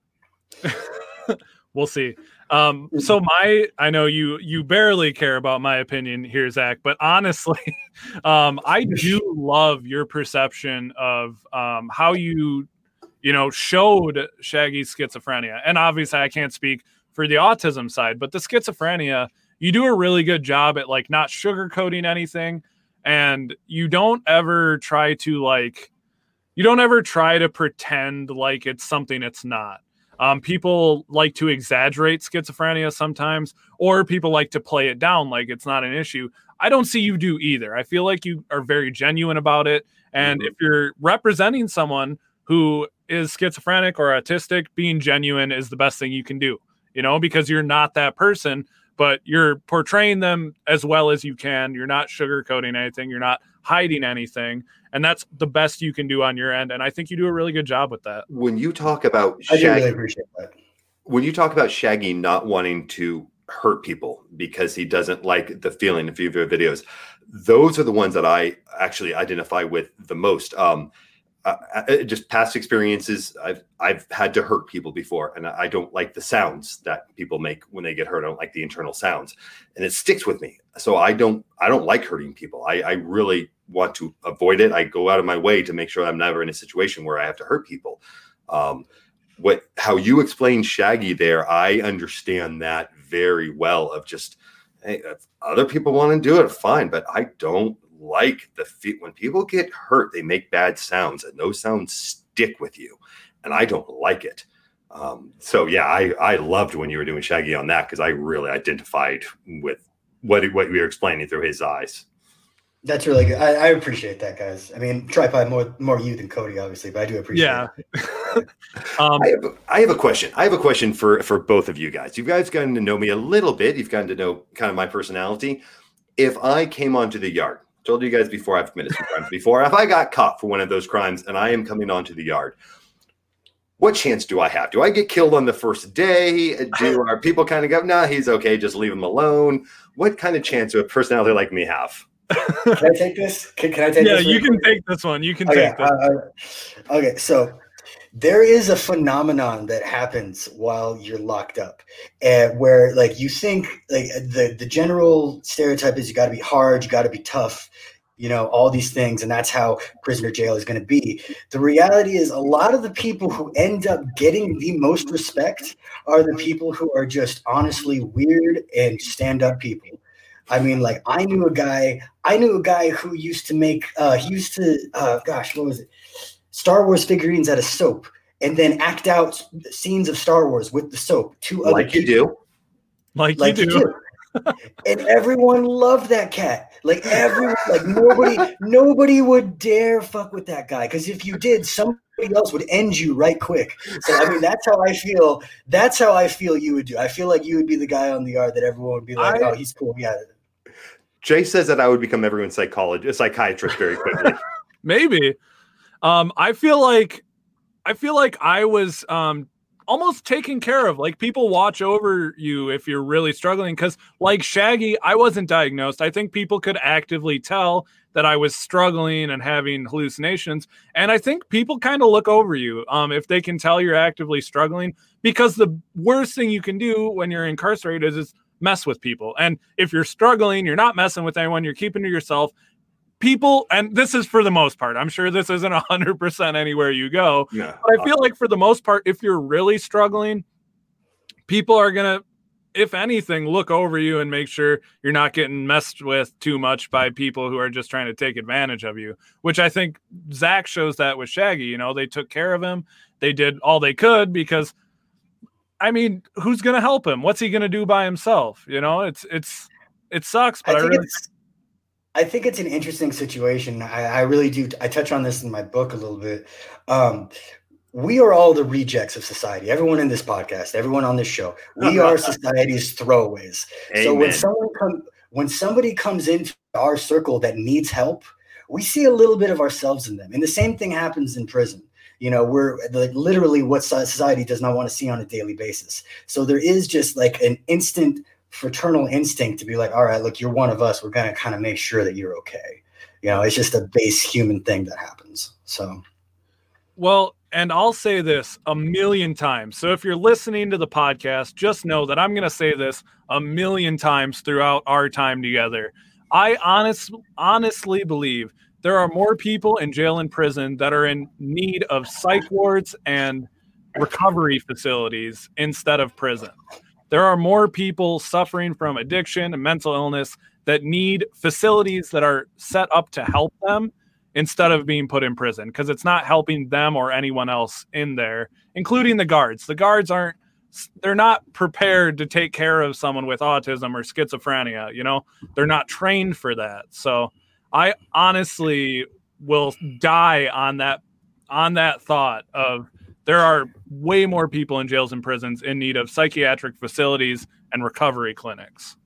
we'll see um, mm-hmm. so my, I know you you barely care about my opinion here, Zach, but honestly, um, I do love your perception of um, how you, you know, showed Shaggy's schizophrenia, and obviously I can't speak for the autism side, but the schizophrenia, you do a really good job at like not sugarcoating anything, and you don't ever try to like, you don't ever try to pretend like it's something it's not um, people like to exaggerate schizophrenia sometimes, or people like to play it down like it's not an issue. I don't see you do either. I feel like you are very genuine about it. And mm-hmm. if you're representing someone who is schizophrenic or autistic, being genuine is the best thing you can do, you know, because you're not that person, but you're portraying them as well as you can. You're not sugarcoating anything, you're not hiding anything and that's the best you can do on your end. And I think you do a really good job with that. When you talk about Shaggy, I really appreciate that. When you talk about Shaggy not wanting to hurt people because he doesn't like the feeling of your videos, those are the ones that I actually identify with the most. Um, uh, uh, just past experiences. I've I've had to hurt people before, and I don't like the sounds that people make when they get hurt. I don't like the internal sounds, and it sticks with me. So I don't I don't like hurting people. I, I really want to avoid it. I go out of my way to make sure I'm never in a situation where I have to hurt people. Um, what how you explain Shaggy there, I understand that very well. Of just hey, other people want to do it, fine, but I don't like the feet when people get hurt they make bad sounds and those sounds stick with you and i don't like it um, so yeah i i loved when you were doing shaggy on that because i really identified with what what you were explaining through his eyes that's really good. I, I, appreciate that, guys. I mean, tripod more more you than Cody, obviously, but I do appreciate. Yeah. um, I, have, I have a question. I have a question for for both of you guys. You guys gotten to know me a little bit. You've gotten to know kind of my personality. If I came onto the yard told you guys before I've committed some crimes before. If I got caught for one of those crimes and I am coming onto the yard, what chance do I have? Do I get killed on the first day? Do our people kind of go, nah, he's okay, just leave him alone? What kind of chance do a personality like me have? can I take this? Can, can I take yeah, this? Yeah, you can take this one. You can okay, take this. Uh, okay, so there is a phenomenon that happens while you're locked up uh, where like you think like the the general stereotype is you got to be hard you got to be tough you know all these things and that's how prisoner jail is going to be the reality is a lot of the people who end up getting the most respect are the people who are just honestly weird and stand up people I mean, like I knew a guy. I knew a guy who used to make. Uh, he used to. Uh, gosh, what was it? Star Wars figurines out of soap and then act out scenes of Star Wars with the soap to other like people. you do. Like, like you do. You do. and everyone loved that cat. Like everyone, like nobody, nobody would dare fuck with that guy because if you did, somebody else would end you right quick. So I mean, that's how I feel. That's how I feel you would do. I feel like you would be the guy on the yard that everyone would be like, I, "Oh, he's cool." Yeah. Jay says that I would become everyone's psychologist, psychiatrist very quickly. Maybe. Um, I feel like I feel like I was um almost taken care of. Like people watch over you if you're really struggling. Cause like Shaggy, I wasn't diagnosed. I think people could actively tell that I was struggling and having hallucinations. And I think people kind of look over you um, if they can tell you're actively struggling. Because the worst thing you can do when you're incarcerated is, is mess with people. And if you're struggling, you're not messing with anyone, you're keeping to yourself people and this is for the most part i'm sure this isn't 100% anywhere you go yeah. but i feel like for the most part if you're really struggling people are gonna if anything look over you and make sure you're not getting messed with too much by people who are just trying to take advantage of you which i think zach shows that with shaggy you know they took care of him they did all they could because i mean who's gonna help him what's he gonna do by himself you know it's it's it sucks, but I, I really. I think it's an interesting situation. I, I, really do. I touch on this in my book a little bit. Um, we are all the rejects of society. Everyone in this podcast, everyone on this show, we are society's throwaways. Amen. So when someone come, when somebody comes into our circle that needs help, we see a little bit of ourselves in them. And the same thing happens in prison. You know, we're like literally what society does not want to see on a daily basis. So there is just like an instant fraternal instinct to be like, all right, look, you're one of us. We're to kind of make sure that you're okay. You know, it's just a base human thing that happens. So, well, and I'll say this a million times. So if you're listening to the podcast, just know that I'm to say this a million times throughout our time together. I honest, honestly believe there are more people in jail and prison that are in need of psych wards and recovery facilities instead of prison. There are more people suffering from addiction and mental illness that need facilities that are set up to help them instead of being put in prison because it's not helping them or anyone else in there, including the guards. The guards aren't they're not prepared to take care of someone with autism or schizophrenia, you know? They're not trained for that. So I honestly will die on that on that thought of there are way more people in jails and prisons in need of psychiatric facilities and recovery clinics.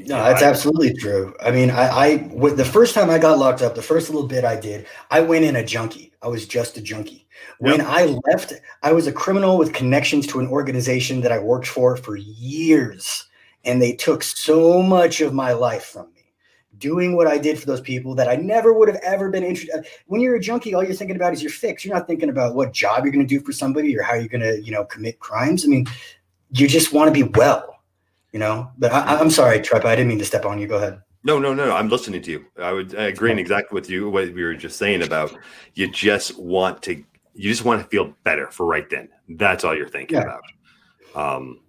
No, that's absolutely true. I mean, I, I the first time I got locked up, the first little bit I did, I went in a junkie. I was just a junkie. When yep. I left, I was a criminal with connections to an organization that I worked for for years, and they took so much of my life from me. Doing what I did for those people that I never would have ever been interested. When you're a junkie, all you're thinking about is your fix. You're not thinking about what job you're going to do for somebody or how you're going to, you know, commit crimes. I mean, you just want to be well you know. But I, am sorry, Trep, I didn't mean to step on you. Go ahead. No, no, no. I'm listening to you. I would agree exactly with you what we were just saying about you just want to you just want to feel better for right then. That's all you're thinking yeah. about. Um,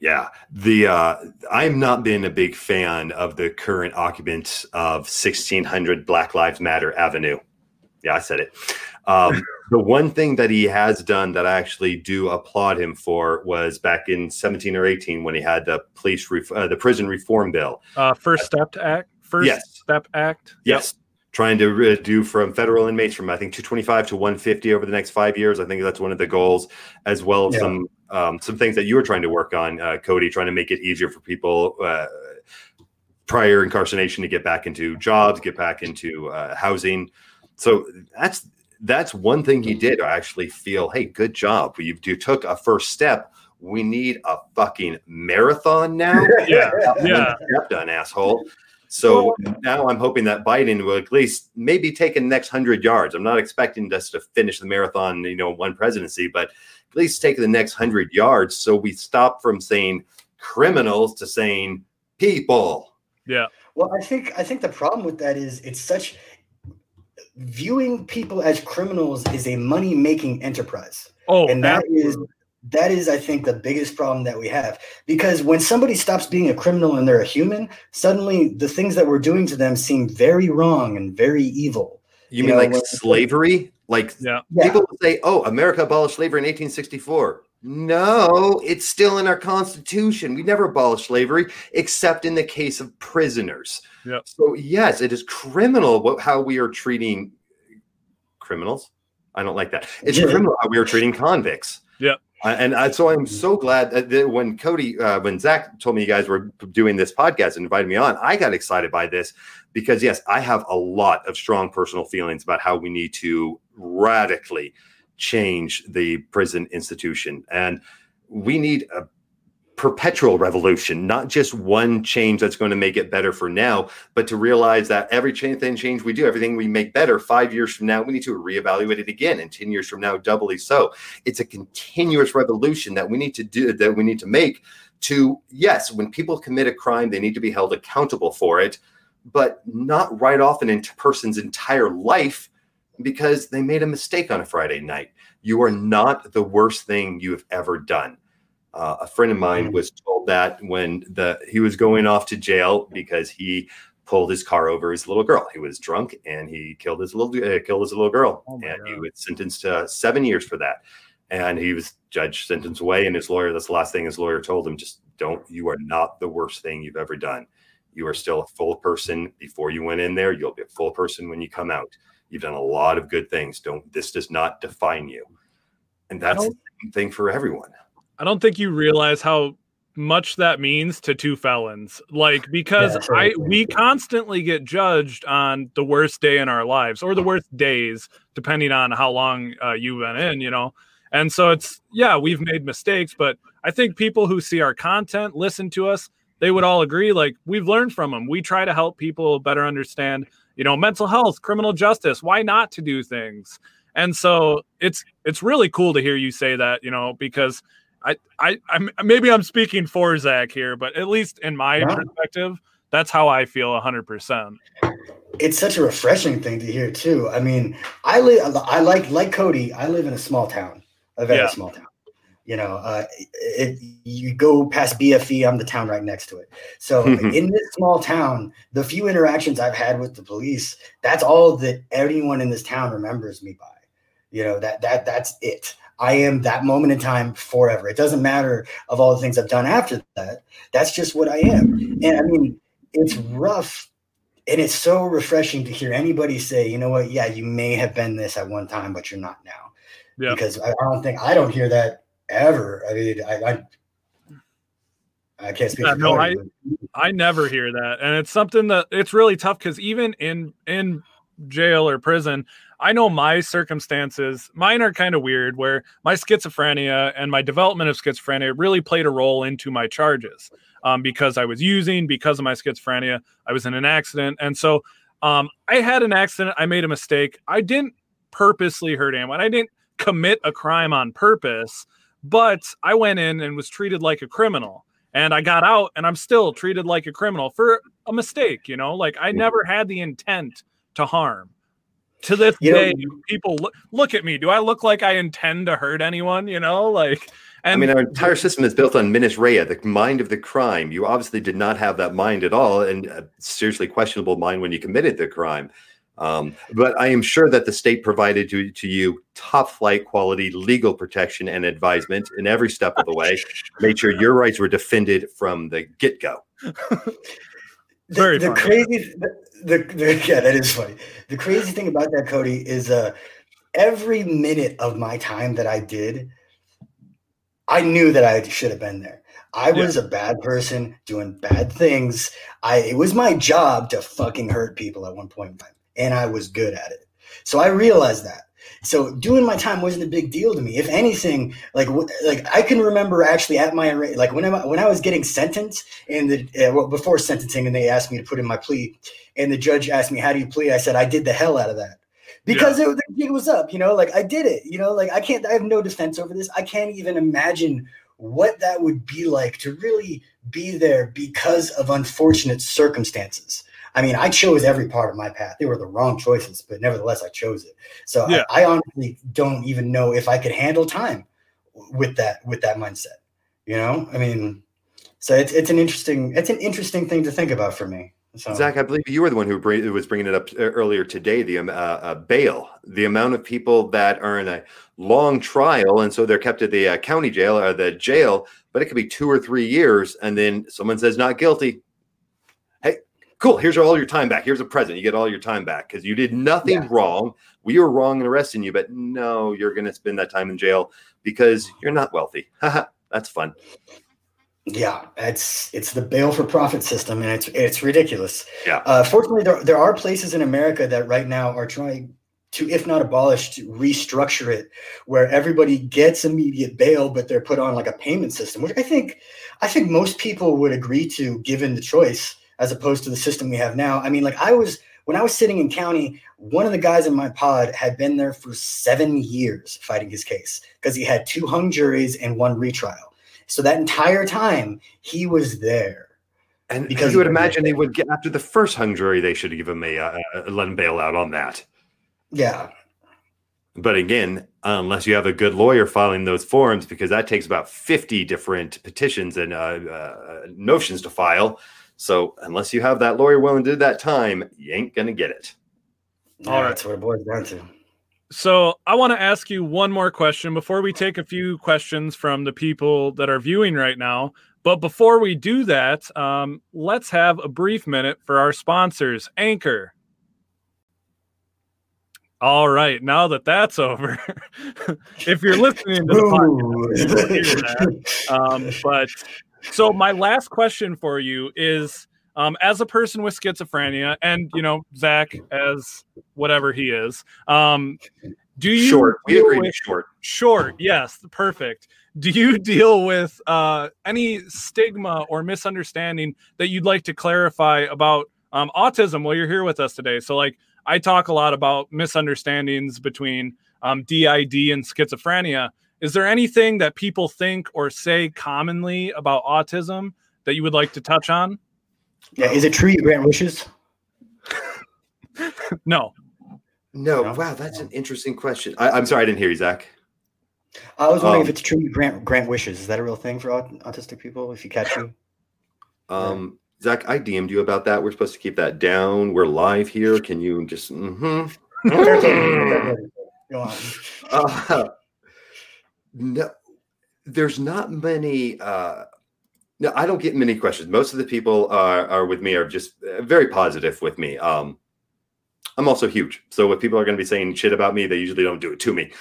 yeah, the uh, I'm not been a big fan of the current occupants of 1600 Black Lives Matter Avenue. Yeah, I said it. Um, the one thing that he has done that I actually do applaud him for was back in 17 or 18 when he had the police, ref- uh, the prison reform bill. Uh, first step act. First yes. step act. Yes. Yep. Trying to do from federal inmates from I think 225 to 150 over the next five years. I think that's one of the goals, as well as yeah. some um, some things that you were trying to work on, uh, Cody, trying to make it easier for people uh, prior incarceration to get back into jobs, get back into uh, housing. So that's that's one thing he did. I actually feel, hey, good job. You, you took a first step. We need a fucking marathon now. yeah, yeah. Step done, asshole. So now I'm hoping that Biden will at least maybe take the next hundred yards. I'm not expecting us to finish the marathon, you know, one presidency, but at least take the next hundred yards so we stop from saying criminals to saying people. Yeah. Well, I think I think the problem with that is it's such viewing people as criminals is a money making enterprise. Oh, and that is that is, I think, the biggest problem that we have. Because when somebody stops being a criminal and they're a human, suddenly the things that we're doing to them seem very wrong and very evil. You, you mean know, like slavery? Like yeah. people say, "Oh, America abolished slavery in 1864." No, it's still in our Constitution. We never abolished slavery, except in the case of prisoners. Yep. So yes, it is criminal how we are treating criminals. I don't like that. It's yeah. criminal how we are treating convicts. Yeah. And uh, so I'm so glad that, that when Cody, uh, when Zach told me you guys were doing this podcast and invited me on, I got excited by this because yes, I have a lot of strong personal feelings about how we need to radically change the prison institution. And we need a perpetual revolution, not just one change that's going to make it better for now, but to realize that every change, change we do, everything we make better, five years from now, we need to reevaluate it again, and ten years from now, doubly so. It's a continuous revolution that we need to do, that we need to make. To yes, when people commit a crime, they need to be held accountable for it, but not write off an person's entire life because they made a mistake on a Friday night. You are not the worst thing you have ever done. Uh, a friend of mine mm-hmm. was told that when the he was going off to jail because he pulled his car over his little girl. He was drunk and he killed his little uh, killed his little girl, oh and God. he was sentenced to seven years for that. And he was judge sentenced away, and his lawyer. That's the last thing his lawyer told him: just don't. You are not the worst thing you've ever done. You are still a full person before you went in there. You'll be a full person when you come out. You've done a lot of good things. Don't this does not define you. And that's the same thing for everyone. I don't think you realize how much that means to two felons. Like because Yeah, I we constantly get judged on the worst day in our lives or the worst days, depending on how long uh, you've been in, you know. And so it's yeah, we've made mistakes, but I think people who see our content, listen to us, they would all agree like we've learned from them. We try to help people better understand, you know, mental health, criminal justice, why not to do things. And so it's it's really cool to hear you say that, you know, because I, I, I'm maybe I'm speaking for Zach here, but at least in my Yeah. perspective, that's how I feel hundred percent. it's such a refreshing thing to hear too. I mean, I live, I like, like Cody, I live in a small town, a very Yeah. small town. You know, uh, it, you go past BFE, I'm the town right next to it. So in this small town, the few interactions I've had with the police, that's all that anyone in this town remembers me by. You know, that that that's it. I am that moment in time forever. It doesn't matter of all the things I've done after that. That's just what I am. And I mean, it's rough and it's so refreshing to hear anybody say, you know what, yeah, you may have been this at one time, but you're not now. Yeah. Because I, I don't think I don't hear that ever. I mean, I I, I can't speak Yeah, for no, but- I never hear that, and it's something that it's really tough because even in in jail or prison, I know my circumstances. Mine are kind of weird, where my schizophrenia and my development of schizophrenia really played a role into my charges. Um, because I was using, because of my schizophrenia, I was in an accident, and so um, I had an accident. I made a mistake. I didn't purposely hurt anyone. I didn't commit a crime on purpose, but I went in and was treated like a criminal and I got out and I'm still treated like a criminal for a mistake, you know? Like I never had the intent to harm. To this You know- day, people look, look at me. Do I look like I intend to hurt anyone, you know? Like and I mean, our entire system is built on mens rea, the mind of the crime. You obviously did not have that mind at all, and a seriously questionable mind when you committed the crime. Um, but I am sure that the state provided to, to you top flight quality legal protection and advisement in every step of the way, made sure your rights were defended from the get go. The, Very the crazy the, the, the yeah that is funny. The crazy thing about that cody is uh every minute of my time that i did i knew that i should have been there. I Yeah. was a bad person doing bad things. I it was my job to fucking hurt people at one point in time and i was good at it. So i realized that so doing my time wasn't a big deal to me. If anything, like like I can remember actually at my like when I when I was getting sentenced and the uh, well, before sentencing and they asked me to put in my plea and the judge asked me how do you plea? I said I did the hell out of that because it, the gig was up. You know, like I did it. You know, like I can't. I have no defense over this. I can't even imagine what that would be like to really be there because of unfortunate circumstances. I mean, I chose every part of my path. They were the wrong choices, but nevertheless, I chose it. So Yeah. I, I honestly don't even know if I could handle time with that with that mindset. You know, I mean, so it's it's an interesting it's an interesting thing to think about for me. So Zach, I believe you were the one who, bring, was bringing it up uh, earlier today. The um, uh, uh, bail, the amount of people that are in a long trial, and so they're kept at the uh, county jail or the jail, but it could be two or three years, and then someone says not guilty. Cool. Here's all your time back. Here's a present. You get all your time back because you did nothing Yeah. wrong. We were wrong in arresting you, but no, you're going to spend that time in jail because you're not wealthy. Haha, That's fun. Yeah, it's it's the bail for profit system, and it's it's ridiculous. Yeah. Uh, fortunately, there there are places in America that right now are trying to, if not abolish, to restructure it, where everybody gets immediate bail, but they're put on like a payment system, which I think I think most people would agree to, given the choice, as opposed to the system we have now. I mean, like I was when I was sitting in county, one of the guys in my pod had been there for seven years fighting his case because he had two hung juries and one retrial. So that entire time he was there. And Because you would imagine they would get after the first hung jury, they should give him a uh, uh, let him bail out on that. Yeah. But again, unless you have a good lawyer filing those forms, because that takes about fifty different petitions and uh, uh, notions to file. So unless you have that lawyer willing to do that time, you ain't gonna get it. yeah All right. That's what it boils down to. So I want to ask you one more question before we take a few questions from the people that are viewing right now. But before we do that, um, let's have a brief minute for our sponsors, Anchor. All right, now that that's over, if you're listening to the podcast, um, but so my last question for you is um, as a person with schizophrenia and you know zach as whatever he is um, do you short. We agree with, short. short yes perfect. Do you deal with uh, any stigma or misunderstanding that you'd like to clarify about um, autism while you're here with us today? So like i talk a lot about misunderstandings between um, did and schizophrenia is there anything that people think or say commonly about autism that you would like to touch on? Yeah, is it true you grant wishes? no. No. Wow, that's an interesting question. I, am sorry, I didn't hear you, Zach. I was wondering um, if it's true you grant grant wishes. Is that a real thing for autistic people? If you catch you. Um, Zach, I DM'd you about that. We're supposed to keep that down. We're live here. Can you just? Mm-hmm. Go on. Uh, no, there's not many. Uh, no, I don't get many questions. Most of the people are, are with me are just uh, very positive with me. Um, I'm also huge, so if people are going to be saying shit about me, they usually don't do it to me.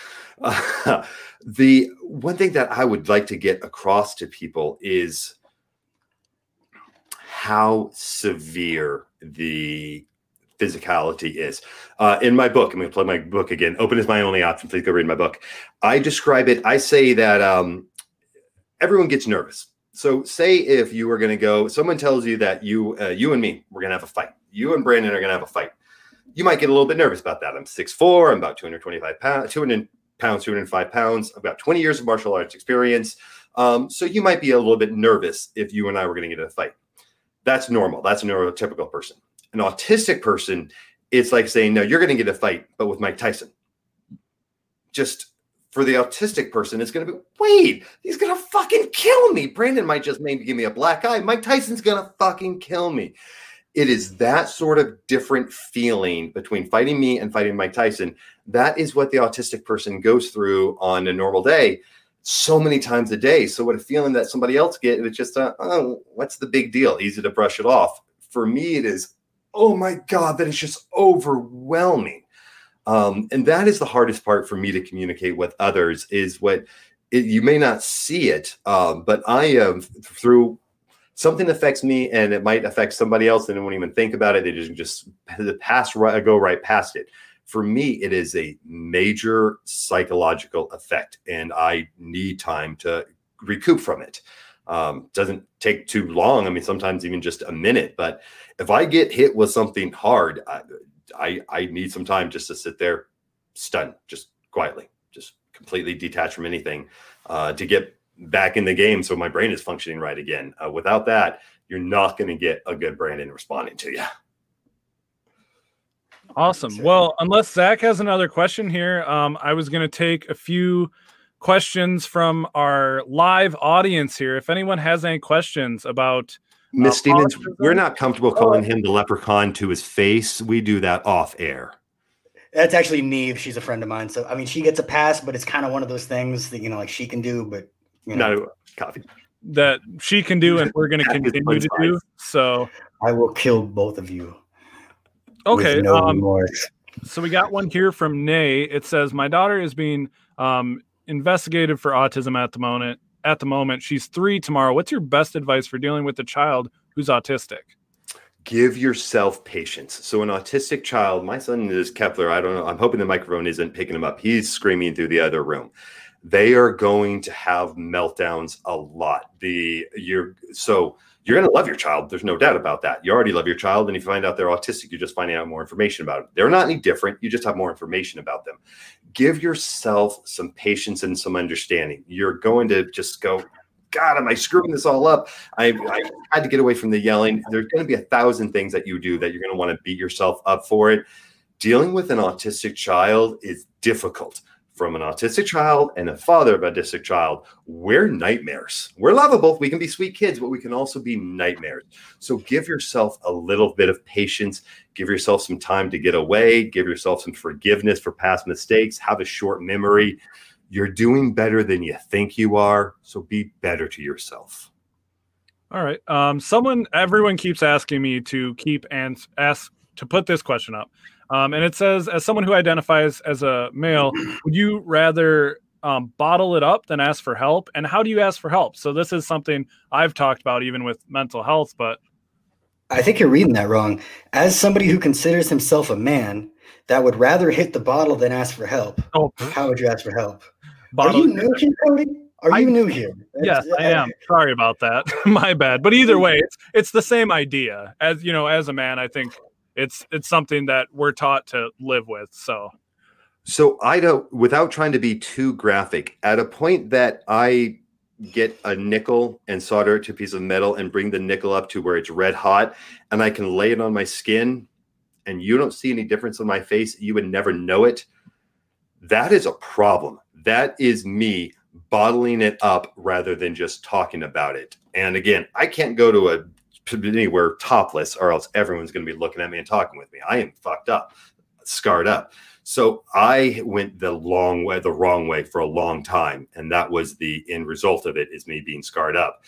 Uh, the one thing that I would like to get across to people is how severe the physicality is. Uh, in my book, I'm going to plug my book again. Open is my only option. Please go read my book. I describe it. I say that um, everyone gets nervous. So, say if you were going to go, someone tells you that you, uh, you and me, we're going to have a fight. You and Brandon are going to have a fight. You might get a little bit nervous about that. I'm 6'4", I'm about 225 pounds, 200 pounds, 205 pounds. Got 20 years of martial arts experience. Um, so you might be a little bit nervous if you and I were going to get in a fight. That's normal. That's a neurotypical person an autistic person, it's like saying, no, you're going to get a fight, but with Mike Tyson. Just for the autistic person, it's going to be, wait, he's going to fucking kill me. Brandon might just maybe give me a black eye. Mike Tyson's going to fucking kill me. It is that sort of different feeling between fighting me and fighting Mike Tyson. That is what the autistic person goes through on a normal day so many times a day. So what a feeling that somebody else get, it's just, a, oh, what's the big deal? Easy to brush it off. For me, it is oh my God, that is just overwhelming. Um, and that is the hardest part for me to communicate with others is what it, you may not see it, um, but I am through something affects me and it might affect somebody else and they won't even think about it. They just just pass right, go right past it. For me, it is a major psychological effect, and I need time to recoup from it. Um, doesn't take too long. I mean, sometimes even just a minute. But if I get hit with something hard, I, I, I need some time just to sit there, stunned, just quietly, just completely detached from anything, uh, to get back in the game so my brain is functioning right again. Uh, without that, you're not going to get a good Brandon responding to you. Awesome. Well, unless Zach has another question here, um, I was going to take a few questions from our live audience here. If anyone has any questions about uh, Miss uh, Stevens, autism, we're not comfortable calling him the leprechaun to his face. We do that off air. That's actually Neve. She's a friend of mine. So I mean, she gets a pass, but it's kind of one of those things that you know, like she can do, but you know, no coffee that she can do, and we're going to continue to do. So I will kill both of you. Okay. No um, so we got one here from Nay. It says, "My daughter is being um, investigated for autism at the moment. At the moment, she's three tomorrow. What's your best advice for dealing with a child who's autistic? Give yourself patience. So, an autistic child, my son is Kepler. I don't know. I'm hoping the microphone isn't picking him up. He's screaming through the other room. They are going to have meltdowns a lot. The you're so you're going to love your child. There's no doubt about that. You already love your child. And if you find out they're autistic, you're just finding out more information about them. They're not any different. You just have more information about them. Give yourself some patience and some understanding. You're going to just go, God, am I screwing this all up? I, I had to get away from the yelling. There's going to be a thousand things that you do that you're going to want to beat yourself up for it. Dealing with an autistic child is difficult from an autistic child and a father of an autistic child, we're nightmares. We're lovable. We can be sweet kids, but we can also be nightmares. So give yourself a little bit of patience. Give yourself some time to get away. Give yourself some forgiveness for past mistakes. Have a short memory. You're doing better than you think you are. So be better to yourself. All right. Um, someone, everyone keeps asking me to keep and ask to put this question up. Um, and it says, as someone who identifies as a male, would you rather um, bottle it up than ask for help? And how do you ask for help? So this is something I've talked about even with mental health, but I think you're reading that wrong. As somebody who considers himself a man that would rather hit the bottle than ask for help, oh, how would you ask for help? bottle- Are you new here, Cody? Are I- you new here? yes, I am. Sorry about that. My bad. But either way, it's it's the same idea. As you know, as a man, I think it's it's something that we're taught to live with. So So I don't, without trying to be too graphic, at a point that I get a nickel and solder it to a piece of metal and bring the nickel up to where it's red hot, and I can lay it on my skin, and you don't see any difference on my face, you would never know it. That is a problem. That is me bottling it up rather than just talking about it. And again, I can't go to a anywhere topless, or else everyone's going to be looking at me and talking with me. I am fucked up, scarred up. So I went the long way, the wrong way for a long time. And that was the end result of it is me being scarred up.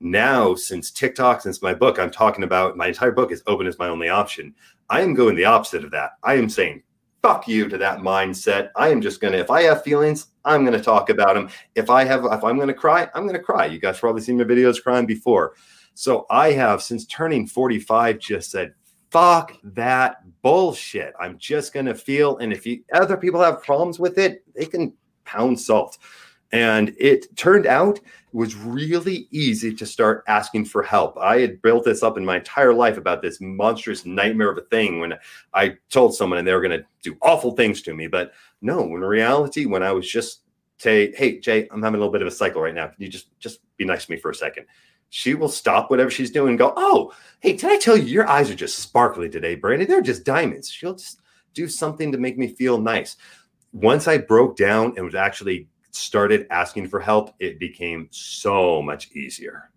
Now, since TikTok, since my book, I'm talking about my entire book is open as my only option. I am going the opposite of that. I am saying, fuck you to that mindset. I am just going to, if I have feelings, I'm going to talk about them. If I have, if I'm going to cry, I'm going to cry. You guys probably seen my videos crying before. So I have, since turning 45, just said, fuck that bullshit. I'm just going to feel. And if you, other people have problems with it, they can pound salt. And it turned out it was really easy to start asking for help. I had built this up in my entire life about this monstrous nightmare of a thing when I told someone and they were going to do awful things to me. But no, in reality, when I was just say, "Hey, Jay, I'm having a little bit of a cycle right now. Can you just just be nice to me for a second? She will stop whatever she's doing and go, "Oh, hey, did I tell you your eyes are just sparkly today, Brandon? They're just diamonds." She'll just do something to make me feel nice. Once I broke down and was actually started asking for help, it became so much easier.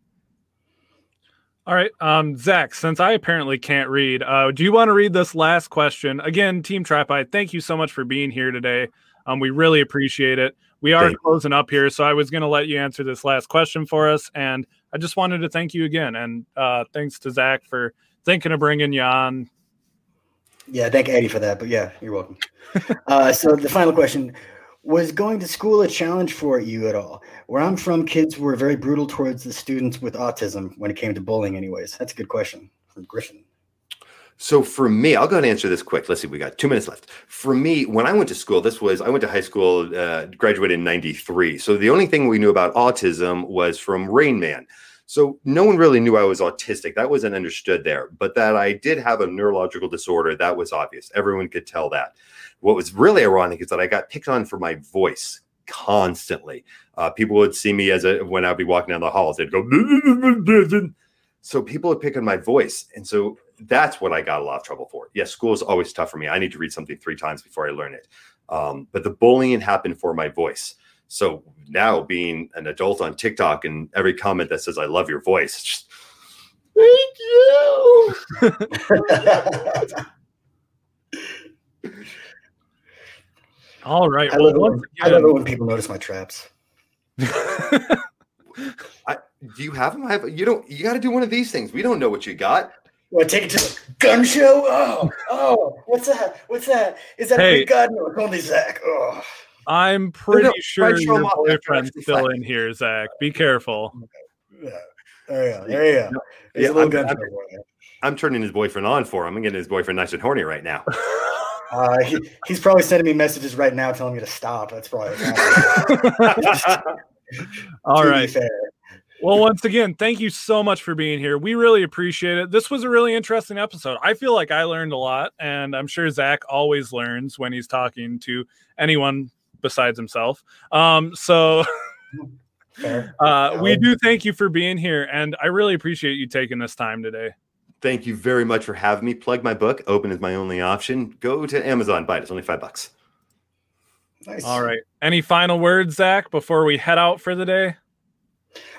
All right, um, Zach. Since I apparently can't read, uh, do you want to read this last question again? Team Tripod, thank you so much for being here today. Um, we really appreciate it. We are Thank closing up here, so I was going to let you answer this last question for us, and I just wanted to thank you again, and uh, thanks to Zach for thinking of bringing you on. Yeah, thank Eddie for that. But yeah, you're welcome. uh, so the final question was going to school a challenge for you at all? Where I'm from, kids were very brutal towards the students with autism when it came to bullying. Anyways, that's a good question from Griffin. So for me, I'll go and answer this quick. Let's see, we got two minutes left. For me, when I went to school, this was I went to high school, uh, graduated in '93. So the only thing we knew about autism was from Rain Man. So no one really knew I was autistic. That wasn't understood there. But that I did have a neurological disorder, that was obvious. Everyone could tell that. What was really ironic is that I got picked on for my voice constantly. Uh, people would see me as a when I'd be walking down the halls, they'd go. So people would pick on my voice, and so that's what I got a lot of trouble for. Yes, school is always tough for me. I need to read something three times before I learn it. Um, but the bullying happened for my voice. So now being an adult on TikTok and every comment that says I love your voice, just thank you. All right. I Well, love, it when, I love it when people notice my traps. Do you have them? I have you don't you got to do one of these things. We don't know what you got. Want to take it to the gun show? Oh, oh, what's that? What's that? Is that Hey. a big god? No, it's only Zach. Oh, I'm pretty no, sure try to show 'em your boyfriend's actually still fight. in here, Zach. Be careful. yeah. There you go. There you go. There's Yeah, I'm- gun I'm- show for you. I'm turning his boyfriend on for him. I'm getting his boyfriend nice and horny right now. Uh, he, he's probably sending me messages right now telling me to stop. That's probably what's happening. All To be fair. Well, once again, thank you so much for being here. We really appreciate it. This was a really interesting episode. I feel like I learned a lot, and I'm sure Zach always learns when he's talking to anyone besides himself. Um, so uh, we do thank you for being here, and I really appreciate you taking this time today. Thank you very much for having me. Plug my book. Open is my only option. Go to Amazon. Buy it. It's only five bucks. Nice. All right. Any final words, Zach, before we head out for the day?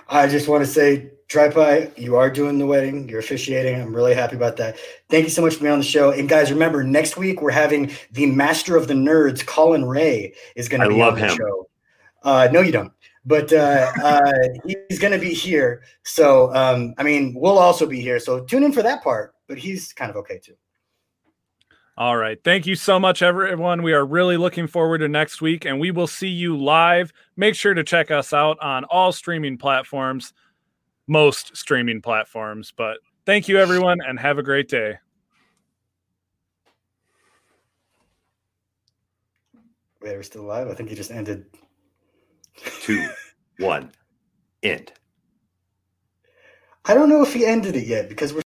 I just want to say, Tripod, you are doing the wedding. You're officiating. I'm really happy about that. Thank you so much for being on the show. And guys, remember, next week we're having the master of the nerds, Colin Ray, is going to be love on the him. show. Uh, no, you don't. but uh, uh, he's going to be here. So, um, I mean, we'll also be here. So tune in for that part. But he's kind of okay too. All right. Thank you so much, everyone. We are really looking forward to next week, and we will see you live. Make sure to check us out on all streaming platforms, most streaming platforms. But thank you, everyone, and have a great day. Wait, are we still alive? I think he just ended. Two, one, end. I don't know if he ended it yet because we're